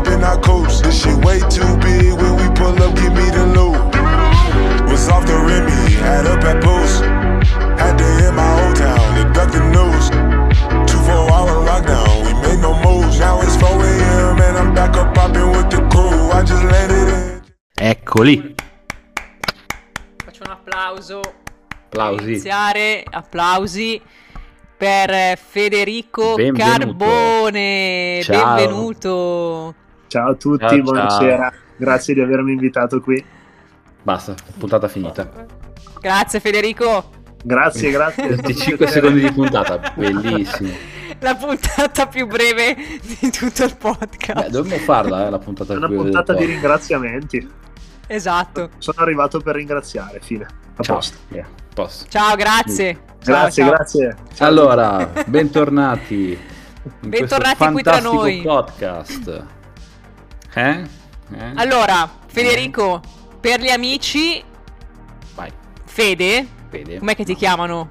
hop in our coast. This shit way too big. When we pull up, give me the loot. Was off the Remy, had up at post. Had to hit my old town to duck the news. Two four hour lockdown, we made no moves. Now it's 4 a.m. and I'm back up popping with the crew. I just landed in. Eccoli. Faccio un applauso. Applausi. Iniziare, applausi per Federico Benvenuto. Carbone. Ciao. Benvenuto. Ciao a tutti, Ciao, ciao. buonasera. Grazie di avermi invitato qui. Basta, puntata finita. Grazie Federico. Grazie, grazie. 25 secondi di puntata, bellissimo. La puntata più breve di tutto il podcast. Beh, dovremmo farla, eh, la puntata È una qui del puntata di ringraziamenti. Esatto. Sono arrivato per ringraziare, fine. A Ciao. posto. Yeah, posto. Ciao, grazie. Ciao, Grazie, ciao. grazie. Ciao. Allora, bentornati. in Bentornati questo qui tra fantastico noi. podcast. Eh? Eh? Allora, Federico, per gli amici, Vai, Fede, vede. com'è che ti chiamano?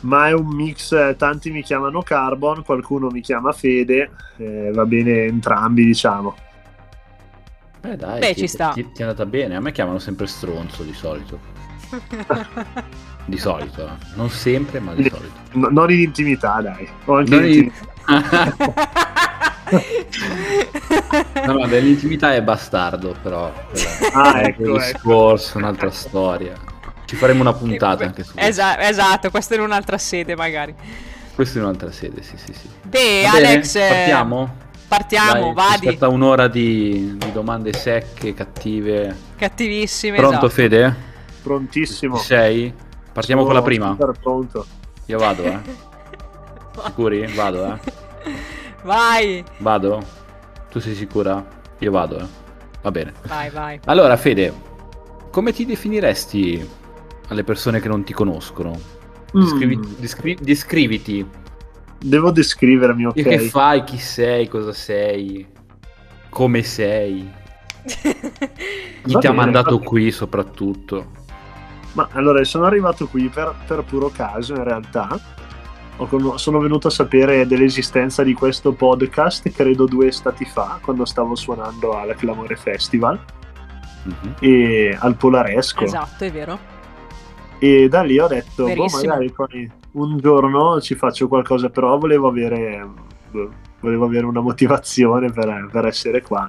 Ma è un mix, eh, tanti mi chiamano Carbon, qualcuno mi chiama Fede, eh, va bene entrambi diciamo. Beh, dai, Beh, ti, ci sta. Ti, ti è andata bene. A me chiamano sempre stronzo di solito. Di solito, eh. non sempre, ma di solito. No- non in intimità dai. O anche Non in in- intimità. No, no, dell'intimità è bastardo, però. Ah, è ecco, un ecco. discorso, un'altra storia. Ci faremo una puntata anche su questo. Esa- esatto, questo in un'altra sede magari. Questo in un'altra sede, sì, sì, sì. Beh, Va bene? Alex, eh, Partiamo? partiamo, Dai, ci vadi. Aspetta un'ora di, di domande secche, cattive. Cattivissime, Pronto, esatto. Fede? Prontissimo. Ci sei? Partiamo Sono con la prima? pronto. Io vado, eh. Sicuri? Vado, eh. Vai, Vado? Tu sei sicura? Io vado, eh. Va bene. vai, vai. Allora, Fede, come ti definiresti alle persone che non ti conoscono? Descrivi- Mm, descri- descriviti. devo descrivermi, ok? E Che fai? Chi sei? Cosa sei? Come sei? Chi Va ti ha mandato va qui soprattutto? Ma allora sono arrivato qui per, per puro caso in realtà. Sono venuto a sapere dell'esistenza di questo podcast credo due estati fa, quando stavo suonando al Clamore Festival Mhm. e al Polaresco. Esatto, è vero. E da lì ho detto, boh, magari poi un giorno ci faccio qualcosa, però volevo avere, boh, volevo avere una motivazione per, per essere qua.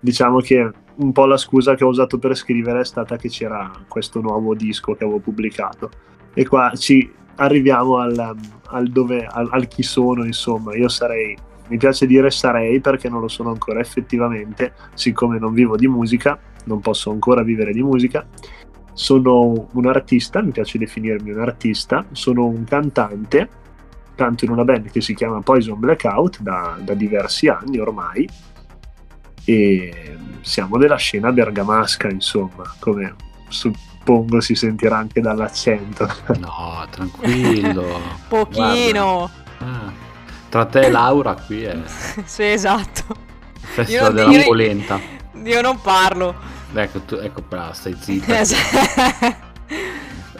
Diciamo che un po' la scusa che ho usato per scrivere è stata che c'era questo nuovo disco che avevo pubblicato. E qua ci arriviamo al, al dove, al, al chi sono, insomma. Io sarei, mi piace dire sarei perché non lo sono ancora effettivamente, siccome non vivo di musica, non posso ancora vivere di musica sono un artista, mi piace definirmi un artista, sono un cantante, canto in una band che si chiama Poison Blackout da, da diversi anni ormai e siamo della scena bergamasca, insomma, come suppongo si sentirà anche dall'accento. No, tranquillo. Pochino. Guarda. Ah, Tra te e Laura qui è sì, esatto. festival non- della io- polenta. Io non parlo. Ecco, tu, ecco, brava, stai zitta. Esatto.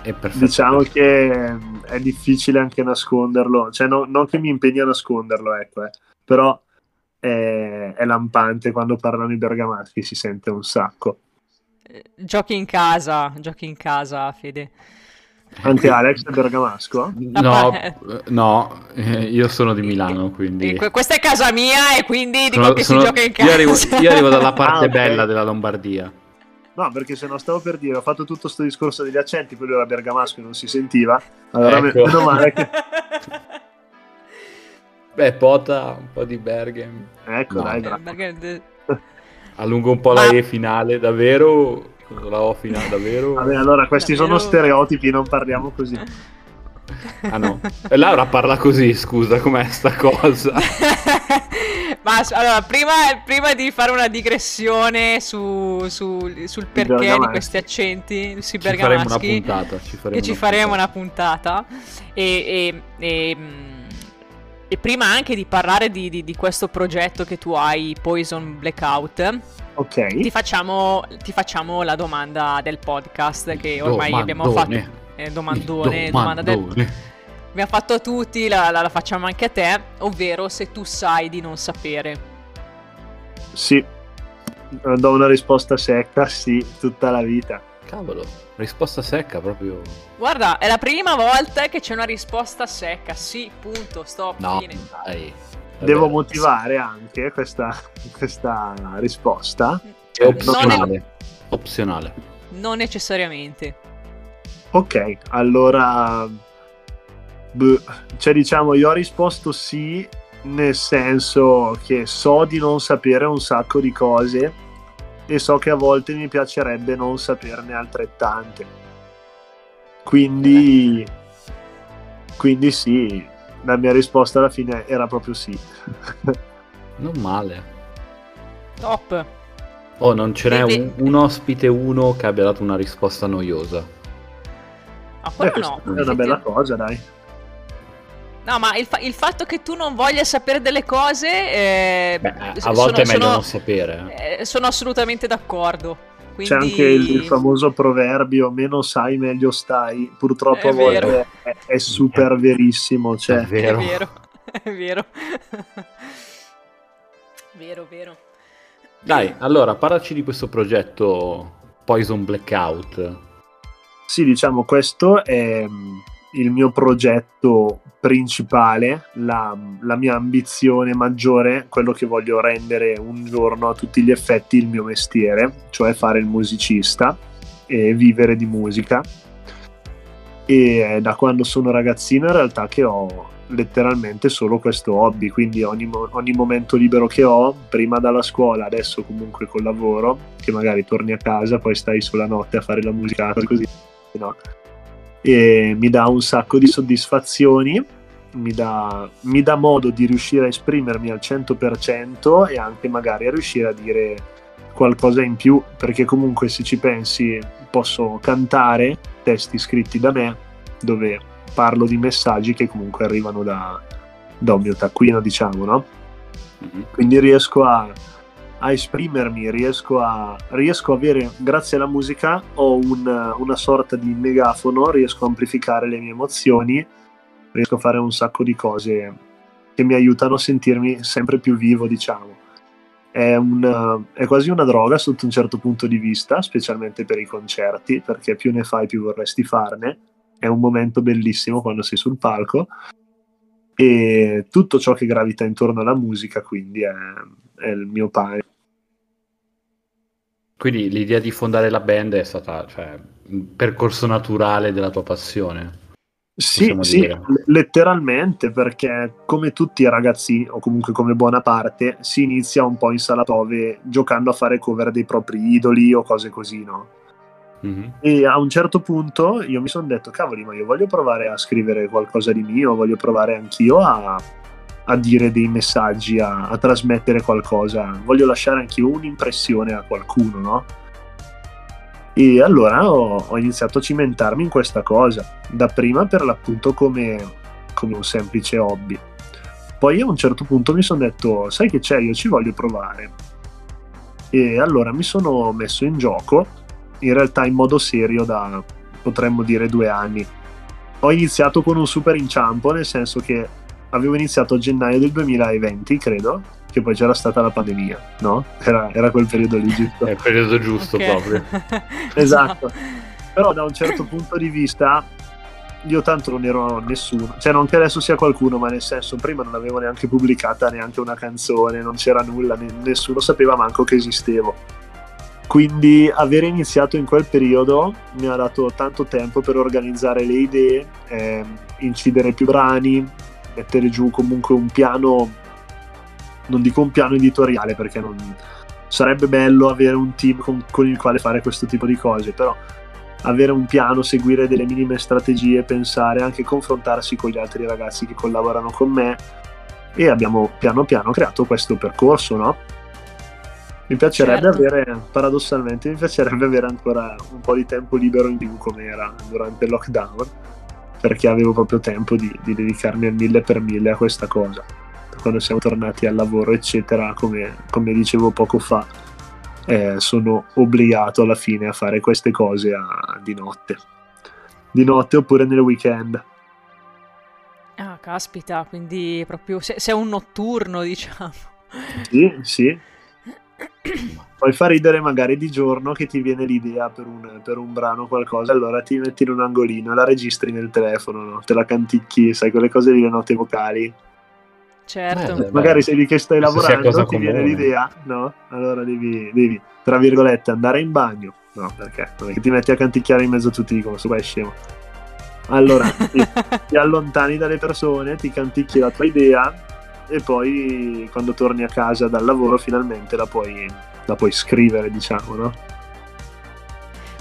È perfetto. Diciamo che è difficile anche nasconderlo, cioè no- non che mi impegni a nasconderlo, ecco, eh, però è, è lampante quando parlano i bergamaschi, si sente un sacco. Giochi in casa, giochi in casa, Fede. Anche Alex è bergamasco? No, eh, no, eh, io sono di Milano, quindi... E que- questa è casa mia e quindi dico sono- che sono- si gioca in casa. Io arrivo, io arrivo dalla parte Ah, bella della Lombardia. No, perché se no stavo per dire, ho fatto tutto sto discorso degli accenti, poi lui era bergamasco e non si sentiva. Allora Ecco. meno male che... Beh, Pota, un po' di Bergen. Ecco, No. dai, Eh, bravo. perché- Allungo un po' Ma- la E finale, davvero? La O finale, davvero? Vabbè, allora questi Davvero? sono stereotipi, non parliamo così. Ah no. E Laura parla così, scusa, com'è sta cosa? Ma allora, prima, prima di fare una digressione su, su- sul perché di bergamaschi. questi accenti, sui Ci faremo una bergamaschi, puntata. Ci faremo che ci una faremo puntata. una puntata, e, e- e, mm, e prima anche di parlare di, di- di questo progetto che tu hai, Poison Blackout, Ok. ti facciamo, ti facciamo la domanda del podcast che ormai abbiamo fatto. Domandone. Eh, domandone, Il domanda del, domandone. abbiamo fatto a tutti, la, la- la facciamo anche a te, ovvero se tu sai di non sapere. Sì, do una risposta secca, sì, tutta la vita. Cavolo, risposta secca proprio. Guarda, è la prima volta che c'è una risposta secca. Sì, punto, stop, No, fine. dai. Devo motivare anche questa, questa risposta. È Non è- opzionale. Opzionale. Non necessariamente. Ok, allora... cioè diciamo, io ho risposto sì, nel senso che so di non sapere un sacco di cose e so che a volte mi piacerebbe non saperne altrettante. Quindi... Quindi sì, la mia risposta alla fine era proprio sì. Non male. Top. Oh, non ce n'è Beh, un, un ospite uno che abbia dato una risposta noiosa. Ma Eh, quello questa no. è una bella cosa, dai. No, ma il, fa- il fatto che tu non voglia sapere delle cose. eh, Beh, a sono- volte è meglio sono- non sapere. eh. eh, sono assolutamente d'accordo. Quindi... C'è anche il, il famoso proverbio meno sai meglio stai, purtroppo È a volte è, è super verissimo, cioè, È vero. È vero, è vero. vero, vero. Dai, allora, parlaci di questo progetto Poison Blackout. sì diciamo questo è mm, il mio progetto principale, la, la mia ambizione maggiore, quello che voglio rendere un giorno a tutti gli effetti il mio mestiere, cioè fare il musicista e vivere di musica. E da quando sono ragazzino in realtà che ho letteralmente solo questo hobby, quindi ogni, ogni momento libero che ho, prima dalla scuola, adesso comunque col lavoro, che magari torni a casa, poi stai sulla notte a fare la musica così, no? E mi dà un sacco di soddisfazioni, mi dà, mi dà modo di riuscire a esprimermi al 100% e anche magari a riuscire a dire qualcosa in più, perché comunque se ci pensi posso cantare testi scritti da me, dove parlo di messaggi che comunque arrivano da, da un mio taccuino, diciamo, no? Mhm. Quindi riesco a, a esprimermi, riesco a, riesco a avere, grazie alla musica, ho un- una sorta di megafono, riesco a amplificare le mie emozioni, riesco a fare un sacco di cose che mi aiutano a sentirmi sempre più vivo, diciamo. È, un- è quasi una droga sotto un certo punto di vista, specialmente per i concerti, perché più ne fai più vorresti farne. È un momento bellissimo quando sei sul palco e tutto ciò che gravita intorno alla musica quindi è, è il mio pane. Quindi l'idea di fondare la band è stata cioè, un percorso naturale della tua passione. Sì, sì, letteralmente perché come tutti i ragazzi o comunque come buona parte si inizia un po' in sala prove giocando a fare cover dei propri idoli o cose così, no? Mhm. E a un certo punto io mi sono detto, cavoli, ma io voglio provare a scrivere qualcosa di mio, voglio provare anch'io a, a dire dei messaggi, a, a trasmettere qualcosa, voglio lasciare anch'io un'impressione a qualcuno, no? E allora ho, ho iniziato a cimentarmi in questa cosa, dapprima per l'appunto come, come un semplice hobby. Poi a un certo punto mi sono detto, sai che c'è, io ci voglio provare. E allora mi sono messo in gioco in realtà in modo serio da potremmo dire due anni. Ho iniziato con un super inciampo, nel senso che avevo iniziato a gennaio del 2020, credo, che poi c'era stata la pandemia, no? Era, era quel periodo lì, giusto? È il periodo giusto Ok. proprio. Esatto. Però da un certo punto di vista io tanto non ero nessuno, cioè non che adesso sia qualcuno, ma nel senso prima non avevo neanche pubblicata neanche una canzone, non c'era nulla, ne- nessuno sapeva manco che esistevo. Quindi avere iniziato in quel periodo mi ha dato tanto tempo per organizzare le idee, ehm, incidere più brani, mettere giù comunque un piano, non dico un piano editoriale perché non, sarebbe bello avere un team con, con il quale fare questo tipo di cose, però avere un piano, seguire delle minime strategie, pensare, anche confrontarsi con gli altri ragazzi che collaborano con me e abbiamo piano piano creato questo percorso, no? Mi piacerebbe Certo. avere, paradossalmente, mi piacerebbe avere ancora un po' di tempo libero in più come era durante il lockdown, perché avevo proprio tempo di, di dedicarmi al mille per mille a questa cosa. Quando siamo tornati al lavoro, eccetera, come, come dicevo poco fa, eh, sono obbligato alla fine a fare queste cose a- di notte. Di notte oppure nel weekend. Ah, caspita, quindi proprio se- sei un notturno, diciamo. Sì, sì. Poi fa ridere magari di giorno che ti viene l'idea per un, per un brano o qualcosa, allora ti metti in un angolino e la registri nel telefono, no? te la canticchi, sai, quelle cose lì, le note vocali. Certo. Eh, Magari sei lì che stai lavorando, ti viene comune. l'idea, no? Allora devi, devi, tra virgolette, andare in bagno. No, perché? Che ti metti a canticchiare in mezzo a tutti come se vai scemo. Allora, ti, ti allontani dalle persone, ti canticchi la tua idea e poi quando torni a casa dal lavoro finalmente la puoi, la puoi scrivere, diciamo, no?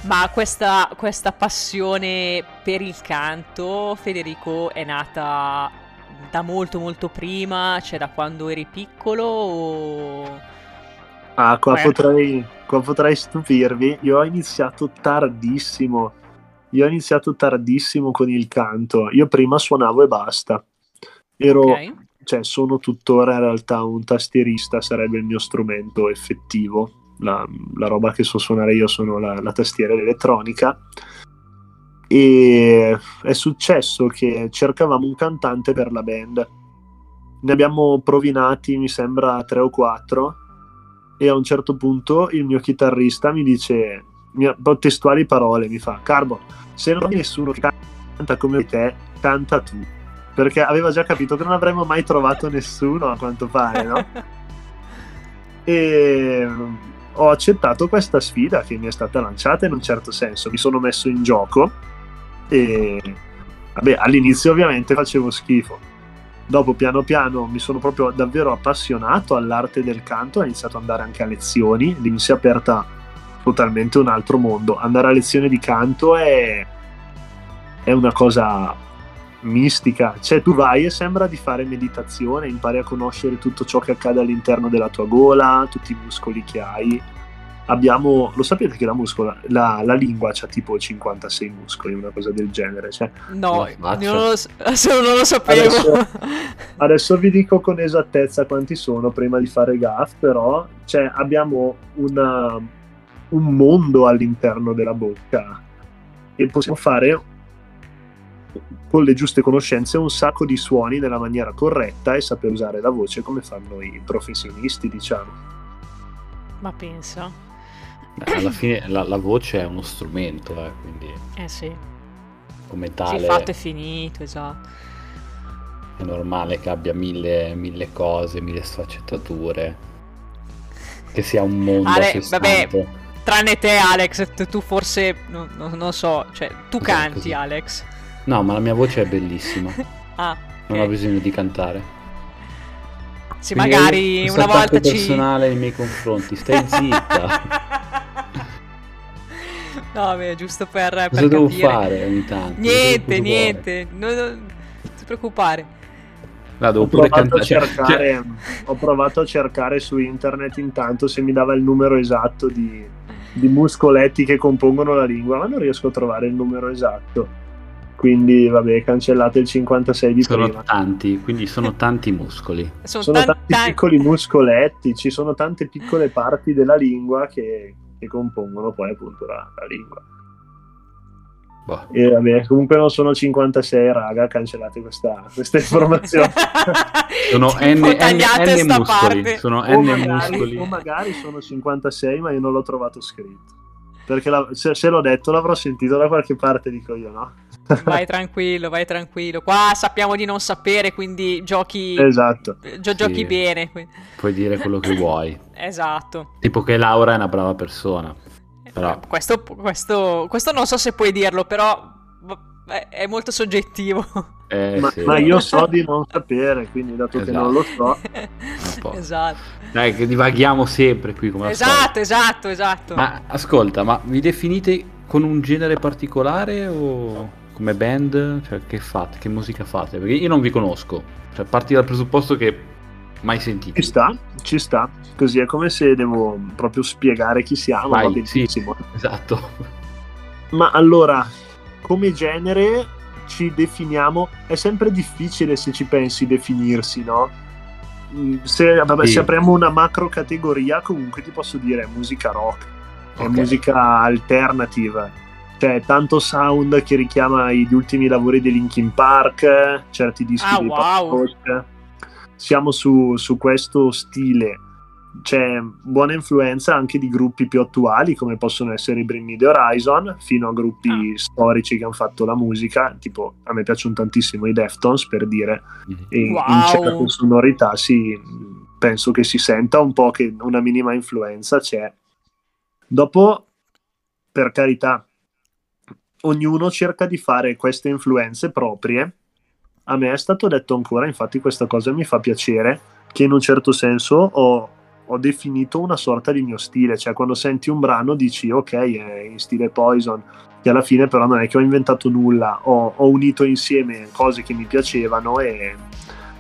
Ma questa, questa passione per il canto, Federico, è nata da molto molto prima, cioè da quando eri piccolo o... Ah, qua potrei, qua potrei stupirvi. Io ho iniziato tardissimo. Io ho iniziato tardissimo con il canto. Io prima suonavo e basta. Ero, Ok. Cioè, sono tuttora in realtà un tastierista, sarebbe il mio strumento effettivo. La, la roba che so suonare io sono la, la tastiera elettronica. E è successo che cercavamo un cantante per la band. Ne abbiamo provinati, mi sembra, tre o quattro. E a un certo punto il mio chitarrista mi dice, mia- testuali parole, mi fa: Carbo, se non hai nessuno che canta come te, canta tu. Perché aveva già capito che non avremmo mai trovato nessuno, a quanto pare, no? e mm, ho accettato questa sfida che mi è stata lanciata in un certo senso. Mi sono messo in gioco e vabbè, all'inizio ovviamente facevo schifo. Dopo piano piano mi sono proprio davvero appassionato all'arte del canto, ho iniziato ad andare anche a lezioni, lì mi si è aperta totalmente un altro mondo. Andare a lezione di canto è, è una cosa mistica, cioè tu vai e sembra di fare meditazione, impari a conoscere tutto ciò che accade all'interno della tua gola, tutti i muscoli che hai. Abbiamo, lo sapete che la, muscola, la, la lingua ha tipo 56 muscoli, una cosa del genere. Cioè, No, non lo, non lo sapevo. Adesso- Adesso vi dico con esattezza quanti sono prima di fare gaff, però cioè, abbiamo una- un mondo all'interno della bocca e possiamo fare con le giuste conoscenze un sacco di suoni nella maniera corretta e saper usare la voce come fanno i professionisti, diciamo. Ma pensa. Beh, alla fine la, la voce è uno strumento, eh, quindi Eh sì. come Sì, tale fatto e finito, esatto. è normale che abbia mille, mille cose, mille sfaccettature, che sia un mondo Ale, vabbè. Tranne te, Alex, tu forse non, non- so, cioè tu canti, così? Alex. No, ma la mia voce è bellissima, Ah, non ok. ho bisogno di cantare. Sì, Quindi magari una volta ci personale nei miei confronti, stai zitta. no, beh, giusto per, per Cosa devo capire. fare ogni tanto? Niente, niente, non, non- non ti preoccupare. No, devo Ho pure provato, cioè- cercare, ho provato a cercare su internet intanto se mi dava il numero esatto di, di muscoletti che compongono la lingua, ma non riesco a trovare il numero esatto. Quindi, vabbè, cancellate il 56 di sono prima. tanti, quindi sono tanti muscoli. Sono, Sono tan- tanti tan- piccoli muscoletti, ci sono tante piccole parti della lingua che, che compongono poi appunto la, la lingua. Boh. E vabbè, comunque non sono 56, raga, cancellate questa, questa informazione. Sono N, N, tagliate N sta muscoli. parte. Sono o, N magari, muscoli. o magari sono 56, ma io non l'ho trovato scritto. Perché la- se, se l'ho detto l'avrò sentito da qualche parte, dico io, no? Vai tranquillo, vai tranquillo. Qua sappiamo di non sapere, quindi giochi, Esatto. gio- giochi Sì. bene. Puoi dire quello che vuoi. Esatto. Tipo che Laura è una brava persona. Però- Questo, questo, questo non so se puoi dirlo, però v- è molto soggettivo. Eh, ma, sì. ma io so di non sapere, quindi dato che non lo so, po'. esatto. Dai, che divaghiamo sempre qui come al Esatto, esatto, esatto. Ma ascolta, ma vi definite con un genere particolare o come band? Cioè, che fate? Che musica fate? Perché io non vi conosco. Cioè, parti dal presupposto che mai sentito. ci sta, ci sta. Così è come se devo proprio spiegare chi siamo. Vai, va benissimo. Esatto. Ma allora, come genere ci definiamo, è sempre difficile se ci pensi definirsi, no? Mm, Se, vabbè, Sì. se apriamo una macro categoria, comunque ti posso dire musica rock, è Ok. musica alternative. C'è tanto sound che richiama gli ultimi lavori di Linkin Park, certi dischi Ah, dei wow. Siamo su, su questo stile c'è buona influenza anche di gruppi più attuali come possono essere i Bring Me The Horizon fino a gruppi ah. storici che hanno fatto la musica tipo a me piacciono tantissimo i Deftones per dire mm-hmm. e wow. in certe sonorità si, penso che si senta un po' che una minima influenza c'è dopo per carità ognuno cerca di fare queste influenze proprie a me è stato detto ancora infatti questa cosa mi fa piacere che in un certo senso ho ho definito una sorta di mio stile, cioè quando senti un brano dici ok è in stile Poison, che alla fine però non è che ho inventato nulla, ho, ho unito insieme cose che mi piacevano e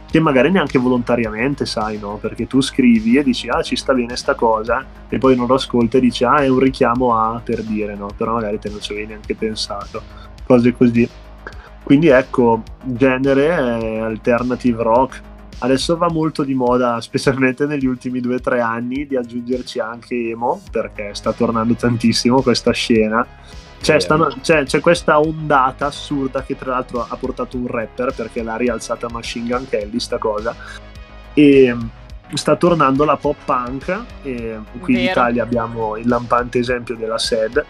che magari neanche volontariamente sai, no? Perché tu scrivi e dici ah ci sta bene sta cosa e poi non lo ascolti e dici ah è un richiamo a per dire, no? Però magari te non ci avevi neanche pensato, cose così. Quindi ecco, genere alternative rock, Adesso va molto di moda, specialmente negli ultimi due o tre anni, di aggiungerci anche emo, perché sta tornando tantissimo questa scena. C'è, stanno, c'è, c'è, questa ondata assurda che tra l'altro ha portato un rapper perché l'ha rialzata Machine Gun Kelly sta cosa e sta tornando la pop punk e qui Vero. in Italia abbiamo il lampante esempio della SED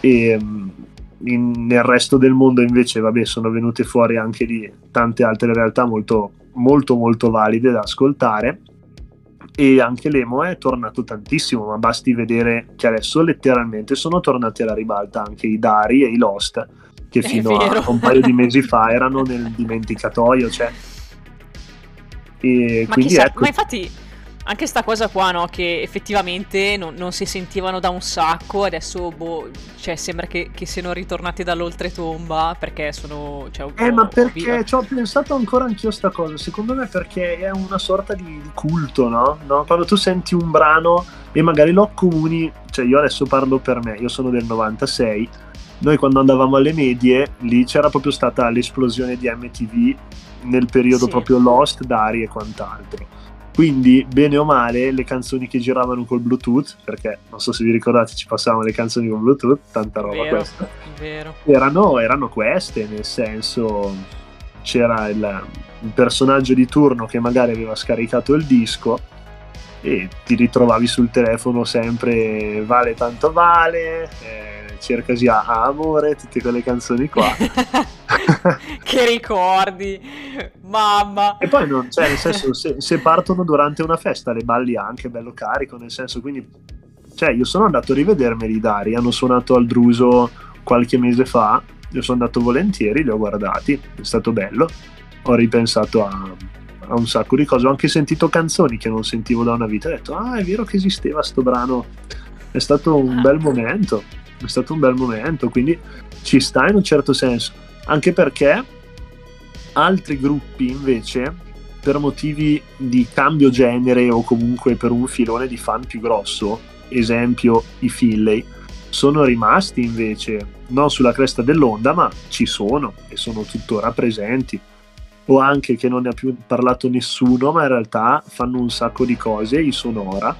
e in, nel resto del mondo invece vabbè sono venute fuori anche lì tante altre realtà molto molto molto valide da ascoltare. E anche l'emo è tornato tantissimo ma basti vedere che adesso letteralmente sono tornati alla ribalta anche i Dari e i Lost che fino a un paio di mesi fa erano nel dimenticatoio cioè. e ma, quindi chissà, ecco... ma infatti anche sta cosa qua, no? Che effettivamente non, non si sentivano da un sacco, adesso boh, cioè, sembra che, che siano ritornati dall'oltretomba perché sono. Cioè, eh, ma perché ci ho pensato ancora anch'io sta cosa. Secondo me perché è una sorta di, di culto, no? no? Quando tu senti un brano e magari lo accomuni, cioè io adesso parlo per me, io sono del 96 noi quando andavamo alle medie lì c'era proprio stata l'esplosione di MTV nel periodo sì. proprio Lost, Dari e quant'altro quindi, bene o male, le canzoni che giravano col Bluetooth, perché non so se vi ricordate, ci passavano le canzoni con Bluetooth, tanta roba vero, questa. Vero. Erano, erano queste, nel senso c'era il, il, personaggio di turno che magari aveva scaricato il disco e ti ritrovavi sul telefono sempre vale tanto vale. Eh, cercasi a, a amore, tutte quelle canzoni qua. che ricordi, mamma. E poi non, cioè, nel senso, se, se, partono durante una festa le balli anche, bello carico, nel senso, quindi, cioè, io sono andato a rivedermeli Dari, hanno suonato al Druso qualche mese fa, io sono andato volentieri, li ho guardati, è stato bello, ho ripensato a, a un sacco di cose, ho anche sentito canzoni che non sentivo da una vita, ho detto, ah, è vero che esisteva sto brano, è stato un bel momento è stato un bel momento, quindi ci sta in un certo senso, anche perché altri gruppi invece, per motivi di cambio genere o comunque per un filone di fan più grosso, esempio i Finlay, sono rimasti invece non sulla cresta dell'onda, ma ci sono e sono tuttora presenti. O anche che non ne ha più parlato nessuno, ma in realtà fanno un sacco di cose, i Sonora.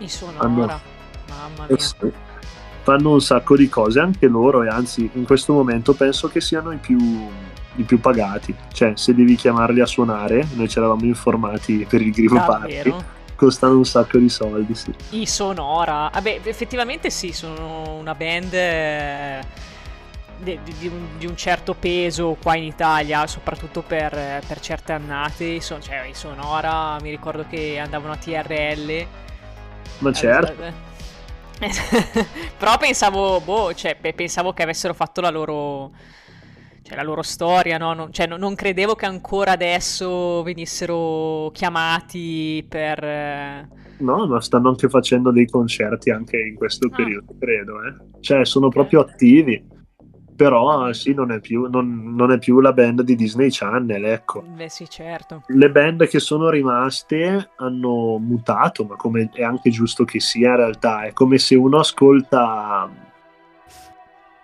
I Sonora, hanno... mamma mia fanno un sacco di cose anche loro e anzi in questo momento penso che siano i più, i più pagati cioè se devi chiamarli a suonare noi ci eravamo informati per il Grivo Party costano un sacco di soldi sì. i Sonora vabbè effettivamente sì sono una band eh, di, di, di, un certo peso qua in Italia, soprattutto per, per certe annate. So, cioè, i Sonora mi ricordo che andavano a TRL. Ma certo. Eh, Però pensavo, boh, cioè, pensavo che avessero fatto la loro, cioè, la loro storia, no? Non, cioè, non, credevo che ancora adesso venissero chiamati per... No, ma stanno anche facendo dei concerti anche in questo ah. periodo, credo, eh. Cioè, sono proprio attivi però sì, non è, più, non, non è più la band di Disney Channel, ecco. Beh sì, certo. Le band che sono rimaste hanno mutato, ma come è anche giusto che sia in realtà, è come se uno ascolta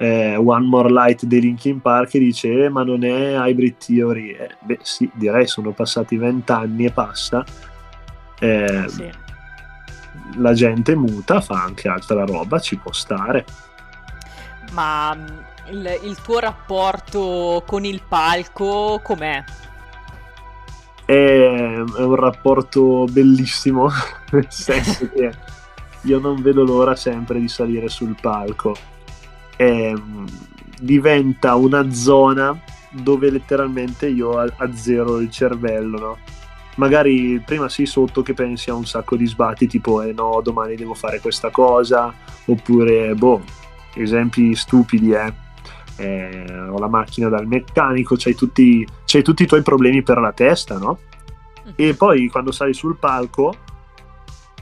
eh, One More Light dei Linkin Park e dice eh, ma non è Hybrid Theory. Eh, beh sì, direi sono passati vent'anni e passa. Eh, sì. La gente muta, fa anche altra roba, ci può stare. Ma il, il tuo rapporto con il palco com'è? È è, un rapporto bellissimo, nel senso che io non vedo l'ora sempre di salire sul palco. È, diventa una zona dove letteralmente io azzero il cervello, no? Magari prima sei sotto che pensi a un sacco di sbatti, tipo eh no, domani devo fare questa cosa, oppure boh, esempi stupidi, eh. Eh ho la macchina dal meccanico, c'hai tutti, c'hai tutti i tuoi problemi per la testa, no? E mhm. poi quando sali sul palco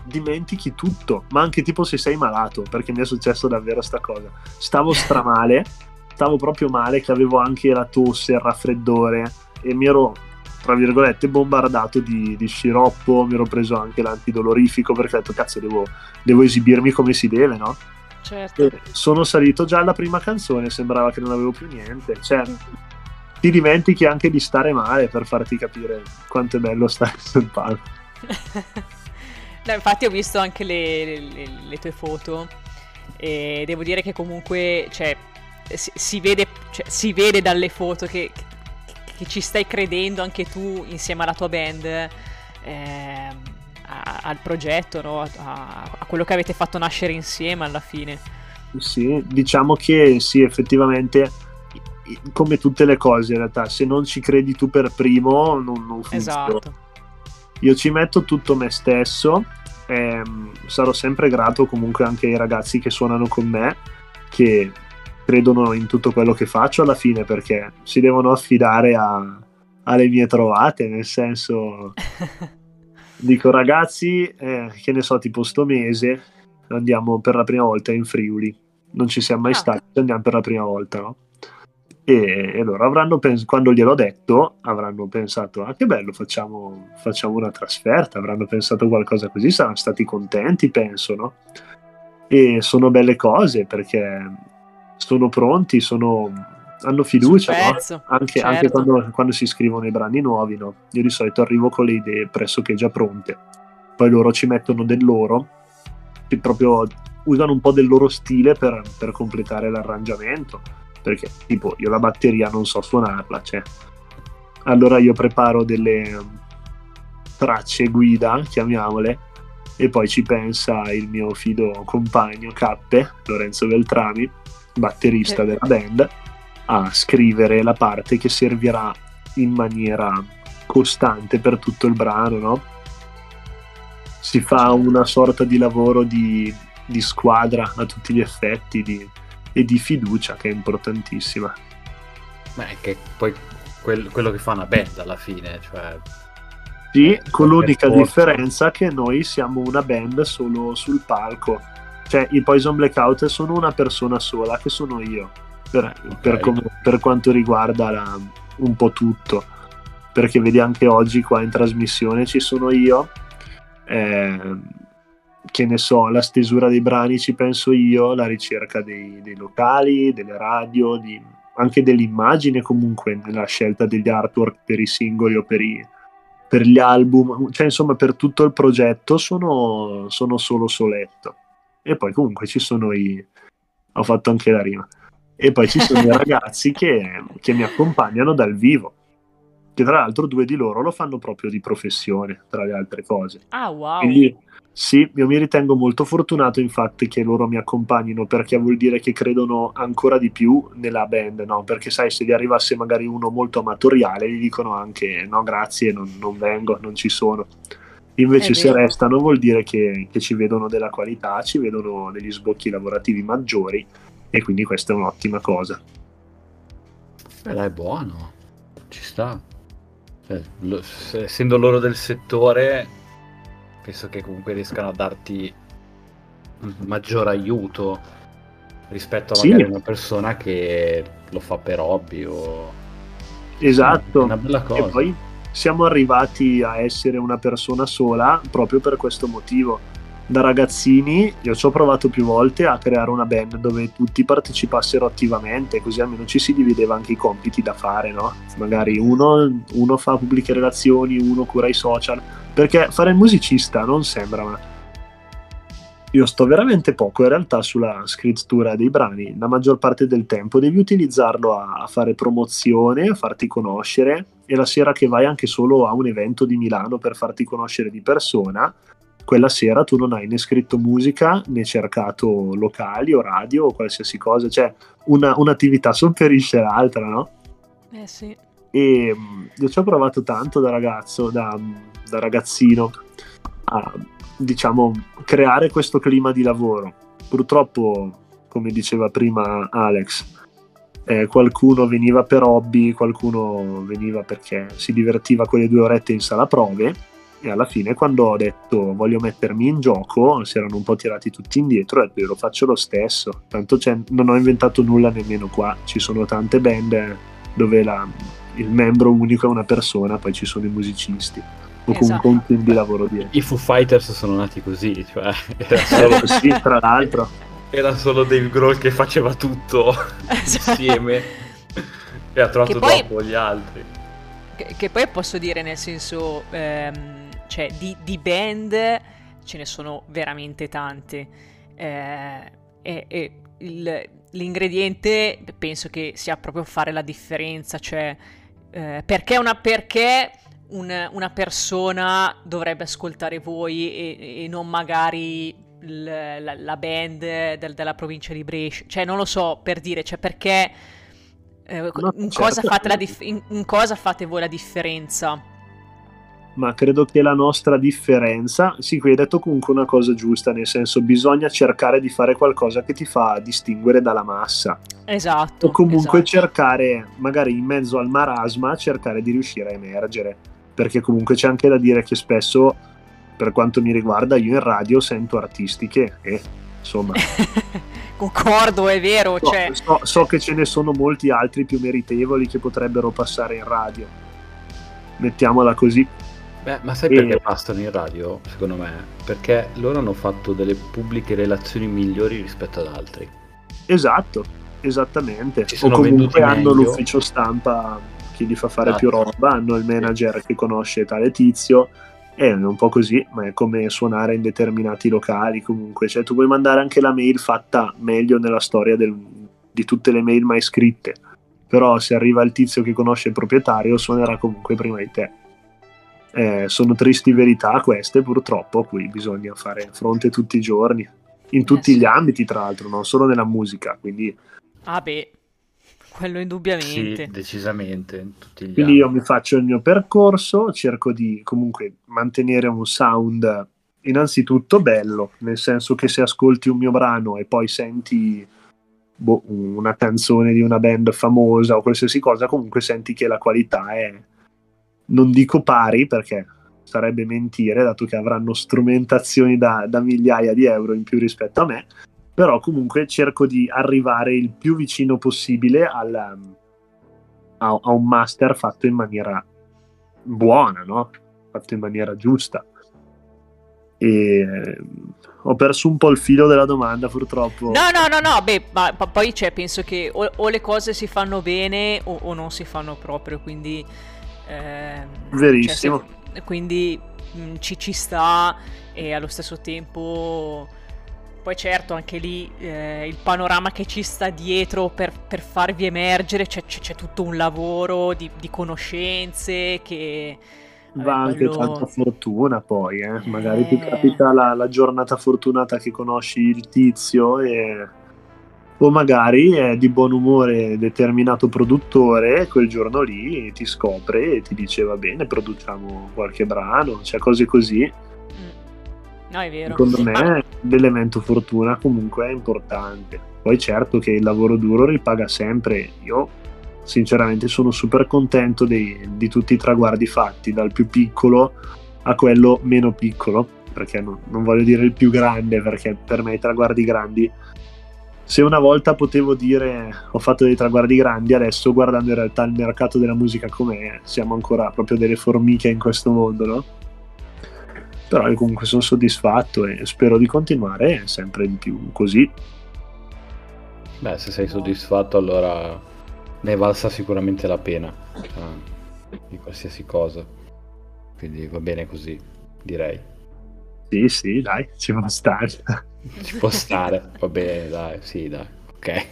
dimentichi tutto, ma anche tipo se sei malato, perché mi è successo davvero sta cosa. Stavo stramale stavo proprio male, che avevo anche la tosse, il raffreddore e mi ero, tra virgolette, bombardato di, di sciroppo, mi ero preso anche l'antidolorifico perché ho detto, cazzo, devo, devo esibirmi come si deve, no? Certo. E sono salito già alla prima canzone, sembrava che non avevo più niente. Cioè, ti dimentichi anche di stare male per farti capire quanto è bello stare sul palco. no, infatti ho visto anche le, le, le, tue foto e devo dire che comunque, cioè, si, si, vede, cioè, si vede dalle foto che, che, ci stai credendo anche tu insieme alla tua band eh, a, al progetto, no? a, a quello che avete fatto nascere insieme alla fine. Sì, diciamo che sì, effettivamente come tutte le cose in realtà, se non ci credi tu per primo non, non funziona. Esatto. Io ci metto tutto me stesso, ehm, sarò sempre grato comunque anche ai ragazzi che suonano con me, che credono in tutto quello che faccio alla fine perché si devono affidare a, alle mie trovate, nel senso dico ragazzi, eh, che ne so, tipo sto mese andiamo per la prima volta in Friuli, non ci siamo mai ah. stati, andiamo per la prima volta, no? E, e loro avranno pensato, quando gliel'ho detto, avranno pensato, ah che bello, facciamo, facciamo una trasferta, avranno pensato qualcosa così, saranno stati contenti, penso, no? E sono belle cose perché sono pronti, sono, hanno fiducia, no? anche, certo. anche quando, quando, si scrivono i brani nuovi. No? Io di solito arrivo con le idee pressoché già pronte, poi loro ci mettono del loro, che proprio usano un po' del loro stile per, per completare l'arrangiamento, perché tipo io la batteria non so suonarla, cioè. allora io preparo delle tracce guida, chiamiamole, e poi ci pensa il mio fido compagno Cappe, Lorenzo Beltrami, batterista della band, a scrivere la parte che servirà in maniera costante per tutto il brano, no? Si fa una sorta di lavoro di, di squadra a tutti gli effetti di, e di fiducia che è importantissima. Beh, che poi quel, quello che fa una band alla fine, cioè... Sì, con l'unica differenza che noi siamo una band solo sul palco cioè i Poison Blackout sono una persona sola, che sono io, per, okay. per, com- per quanto riguarda la, un po' tutto, perché vedi anche oggi qua in trasmissione ci sono io, eh, che ne so, la stesura dei brani ci penso io, la ricerca dei, dei locali, delle radio, di, anche dell'immagine comunque nella scelta degli artwork per i singoli o per, i, per gli album, cioè insomma per tutto il progetto sono, sono solo soletto. E poi comunque ci sono i... ho fatto anche la rima. E poi ci sono i ragazzi che, che mi accompagnano dal vivo. Che tra l'altro due di loro lo fanno proprio di professione, tra le altre cose. Ah, wow. Quindi sì, io mi ritengo molto fortunato infatti che loro mi accompagnino perché vuol dire che credono ancora di più nella band, no? Perché sai, se gli arrivasse magari uno molto amatoriale, gli dicono anche no grazie, non, non vengo, non ci sono. Invece se restano vuol dire che, che, ci vedono della qualità, ci vedono degli sbocchi lavorativi maggiori e quindi questa è un'ottima cosa. Beh, è buono, ci sta. Cioè, lo, essendo loro del settore, penso che comunque riescano a darti un maggior aiuto rispetto a magari sì. una persona che lo fa per hobby o... Esatto. È una bella cosa. E poi siamo arrivati a essere una persona sola proprio per questo motivo. Da ragazzini io ci ho provato più volte a creare una band dove tutti partecipassero attivamente, così almeno ci si divideva anche i compiti da fare, no? Magari uno, uno fa pubbliche relazioni, uno cura i social, perché fare il musicista non sembra, ma io sto veramente poco in realtà sulla scrittura dei brani, la maggior parte del tempo devi utilizzarlo a, fare promozione, a farti conoscere e la sera che vai anche solo a un evento di Milano per farti conoscere di persona, quella sera tu non hai né scritto musica né cercato locali o radio o qualsiasi cosa, cioè una, un'attività sopperisce l'altra, no? Eh sì. E io ci ho provato tanto da ragazzo, da, da ragazzino, a diciamo creare questo clima di lavoro. Purtroppo, come diceva prima Alex, eh, qualcuno veniva per hobby, qualcuno veniva perché si divertiva quelle due orette in sala prove e alla fine quando ho detto voglio mettermi in gioco si erano un po' tirati tutti indietro e lo faccio lo stesso tanto non ho inventato nulla nemmeno qua. Ci sono tante band dove la, il membro unico è una persona poi ci sono i musicisti. O comunque esatto. un team di lavoro dietro. I Foo Fighters sono nati così cioè era solo... sì, tra l'altro. Era solo Dave Grohl che faceva tutto esatto. insieme. E ha trovato poi... dopo gli altri. Che, che, poi posso dire nel senso ehm cioè di, di band ce ne sono veramente tante. Eh, e, e il, l'ingrediente penso che sia proprio fare la differenza, cioè eh, perché, una, perché un, una, persona dovrebbe ascoltare voi e, e non magari l, la, la, band del, della provincia di Brescia, cioè non lo so per dire, cioè perché eh, in, cosa certo. dif- in, in cosa fate voi la differenza? Ma credo che la nostra differenza, sì, qui hai detto comunque una cosa giusta, nel senso bisogna cercare di fare qualcosa che ti fa distinguere dalla massa. Esatto. O comunque esatto. cercare, magari in mezzo al marasma, cercare di riuscire a emergere, perché comunque c'è anche da dire che spesso, per quanto mi riguarda, io in radio sento artisti che, eh, insomma... Concordo, è vero. So, cioè... so, so che ce ne sono molti altri più meritevoli che potrebbero passare in radio. Mettiamola così. Beh, ma sai perché e... bastano in radio, secondo me? Perché loro hanno fatto delle pubbliche relazioni migliori rispetto ad altri. Esatto, esattamente. o comunque hanno meglio. l'ufficio stampa che gli fa fare esatto. più roba, hanno il manager che conosce tale tizio. È un po' così, ma è come suonare in determinati locali comunque. Cioè, tu puoi mandare anche la mail fatta meglio nella storia del, di tutte le mail mai scritte. Però se arriva il tizio che conosce il proprietario, suonerà comunque prima di te. Eh, sono tristi verità queste, purtroppo, a cui bisogna fare fronte tutti i giorni, in tutti eh gli ambiti, tra l'altro, non solo nella musica. Quindi... Ah, beh, quello indubbiamente. Sì, decisamente. quindi anni. io mi faccio il mio percorso, cerco di comunque mantenere un sound innanzitutto bello, nel senso che se ascolti un mio brano e poi senti boh, una canzone di una band famosa o qualsiasi cosa, comunque senti che la qualità è non dico pari perché sarebbe mentire, dato che avranno strumentazioni da, da migliaia di euro in più rispetto a me, però comunque cerco di arrivare il più vicino possibile al, a, a, un master fatto in maniera buona, no? fatto in maniera giusta. E ho perso un po' il filo della domanda, purtroppo. No, no, no, no, beh, ma poi cioè, penso che o, o, le cose si fanno bene o, o non si fanno proprio, quindi eh, Verissimo. Cioè, se, quindi mh, ci, ci sta e allo stesso tempo poi certo anche lì eh, il panorama che ci sta dietro per, per farvi emergere c'è, c'è, c'è, tutto un lavoro di, di conoscenze che va anche quello... tanta fortuna poi eh? magari eh... ti capita la, la, giornata fortunata che conosci il tizio e o magari è di buon umore determinato produttore quel giorno lì ti scopre e ti dice va bene produciamo qualche brano cioè cose così. Mm. no è vero. Secondo me l'elemento fortuna comunque è importante. Poi certo che il lavoro duro ripaga sempre. Io sinceramente sono super contento dei, di tutti i traguardi fatti dal più piccolo a quello meno piccolo perché non, non voglio dire il più grande perché per me i traguardi grandi se una volta potevo dire ho fatto dei traguardi grandi, adesso guardando in realtà il mercato della musica com'è, siamo ancora proprio delle formiche in questo mondo, no? Però io comunque sono soddisfatto e spero di continuare sempre di più così. Beh, se sei soddisfatto allora ne valsa sicuramente la pena eh, di qualsiasi cosa. Quindi va bene così, direi. Sì, sì, dai, ci può stare. Ci può stare, va bene, dai, sì, dai, ok.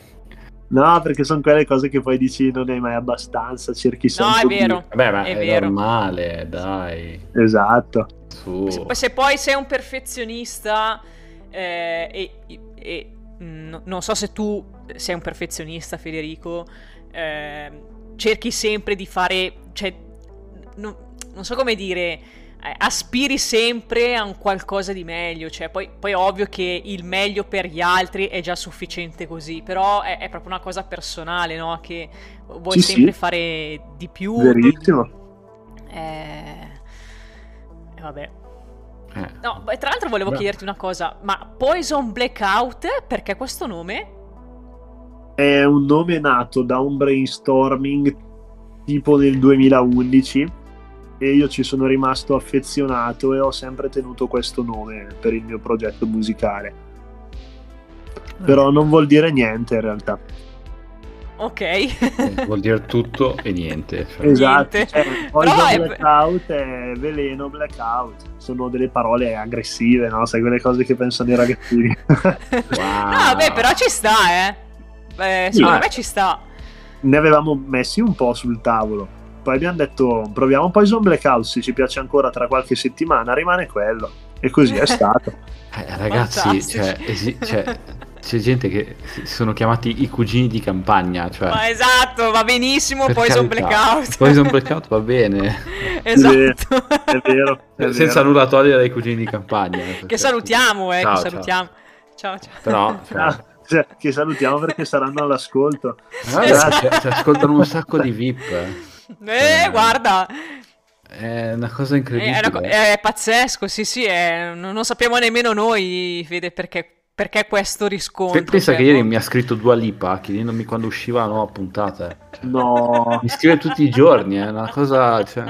No, perché sono quelle cose che poi dici non è mai abbastanza, cerchi No, sempre è più. vero. Vabbè, ma È è, vero. normale, dai. Esatto. Su. Se, se poi sei un perfezionista eh, e, e- mm, no- non so se tu sei un perfezionista, Federico, ehm, cerchi sempre di fare, cioè, no- non so come dire, eh, aspiri sempre a un qualcosa di meglio, cioè poi, poi è ovvio che il meglio per gli altri è già sufficiente così, però è, è proprio una cosa personale, no? Che vuoi Sì, sempre sì. fare di più. Verissimo. Eh, e vabbè. Eh. No, tra l'altro volevo Beh. chiederti una cosa, ma Poison Blackout, perché questo nome? È un nome nato da un brainstorming tipo nel 2011 e io ci sono rimasto affezionato e ho sempre tenuto questo nome per il mio progetto musicale. Però non vuol dire niente in realtà. Ok. Eh, Vuol dire tutto e niente. cioè. Esatto, Niente. cioè, poi Però è- blackout è veleno, blackout. Sono delle parole aggressive, no? Sai quelle cose che pensano i ragazzini. Ah, beh, però ci sta, eh. Beh, secondo Sì. me ci sta. ne avevamo messi un po' sul tavolo. Poi abbiamo detto proviamo Poison Blackout, se ci piace ancora tra qualche settimana rimane quello. E così è stato. Eh, ragazzi, cioè, esi- cioè, c'è gente che si sono chiamati i cugini di campagna. Cioè, Ma esatto, va benissimo Poison carità. Blackout. Poison Blackout va bene. esatto. È vero. è Senza vero. nulla togliere ai cugini di campagna. eh, perché- che salutiamo, eh, Ciao, che ciao. salutiamo. Ciao, ciao. Però, cioè, Ah, cioè, che salutiamo perché saranno all'ascolto. ragazzi, Esatto. ci- ci ascoltano un sacco di VIP. Eh. Eh, guarda, È una cosa è, incredibile. una co- è pazzesco, sì, sì, è- non, non sappiamo nemmeno noi, Fede, perché, perché questo riscontro. Pe- Pensa cioè, che ieri mi ha scritto Dua Lipa chiedendomi quando usciva la nuova puntata. eh. No. Mi scrive tutti i giorni, è una cosa. Cioè...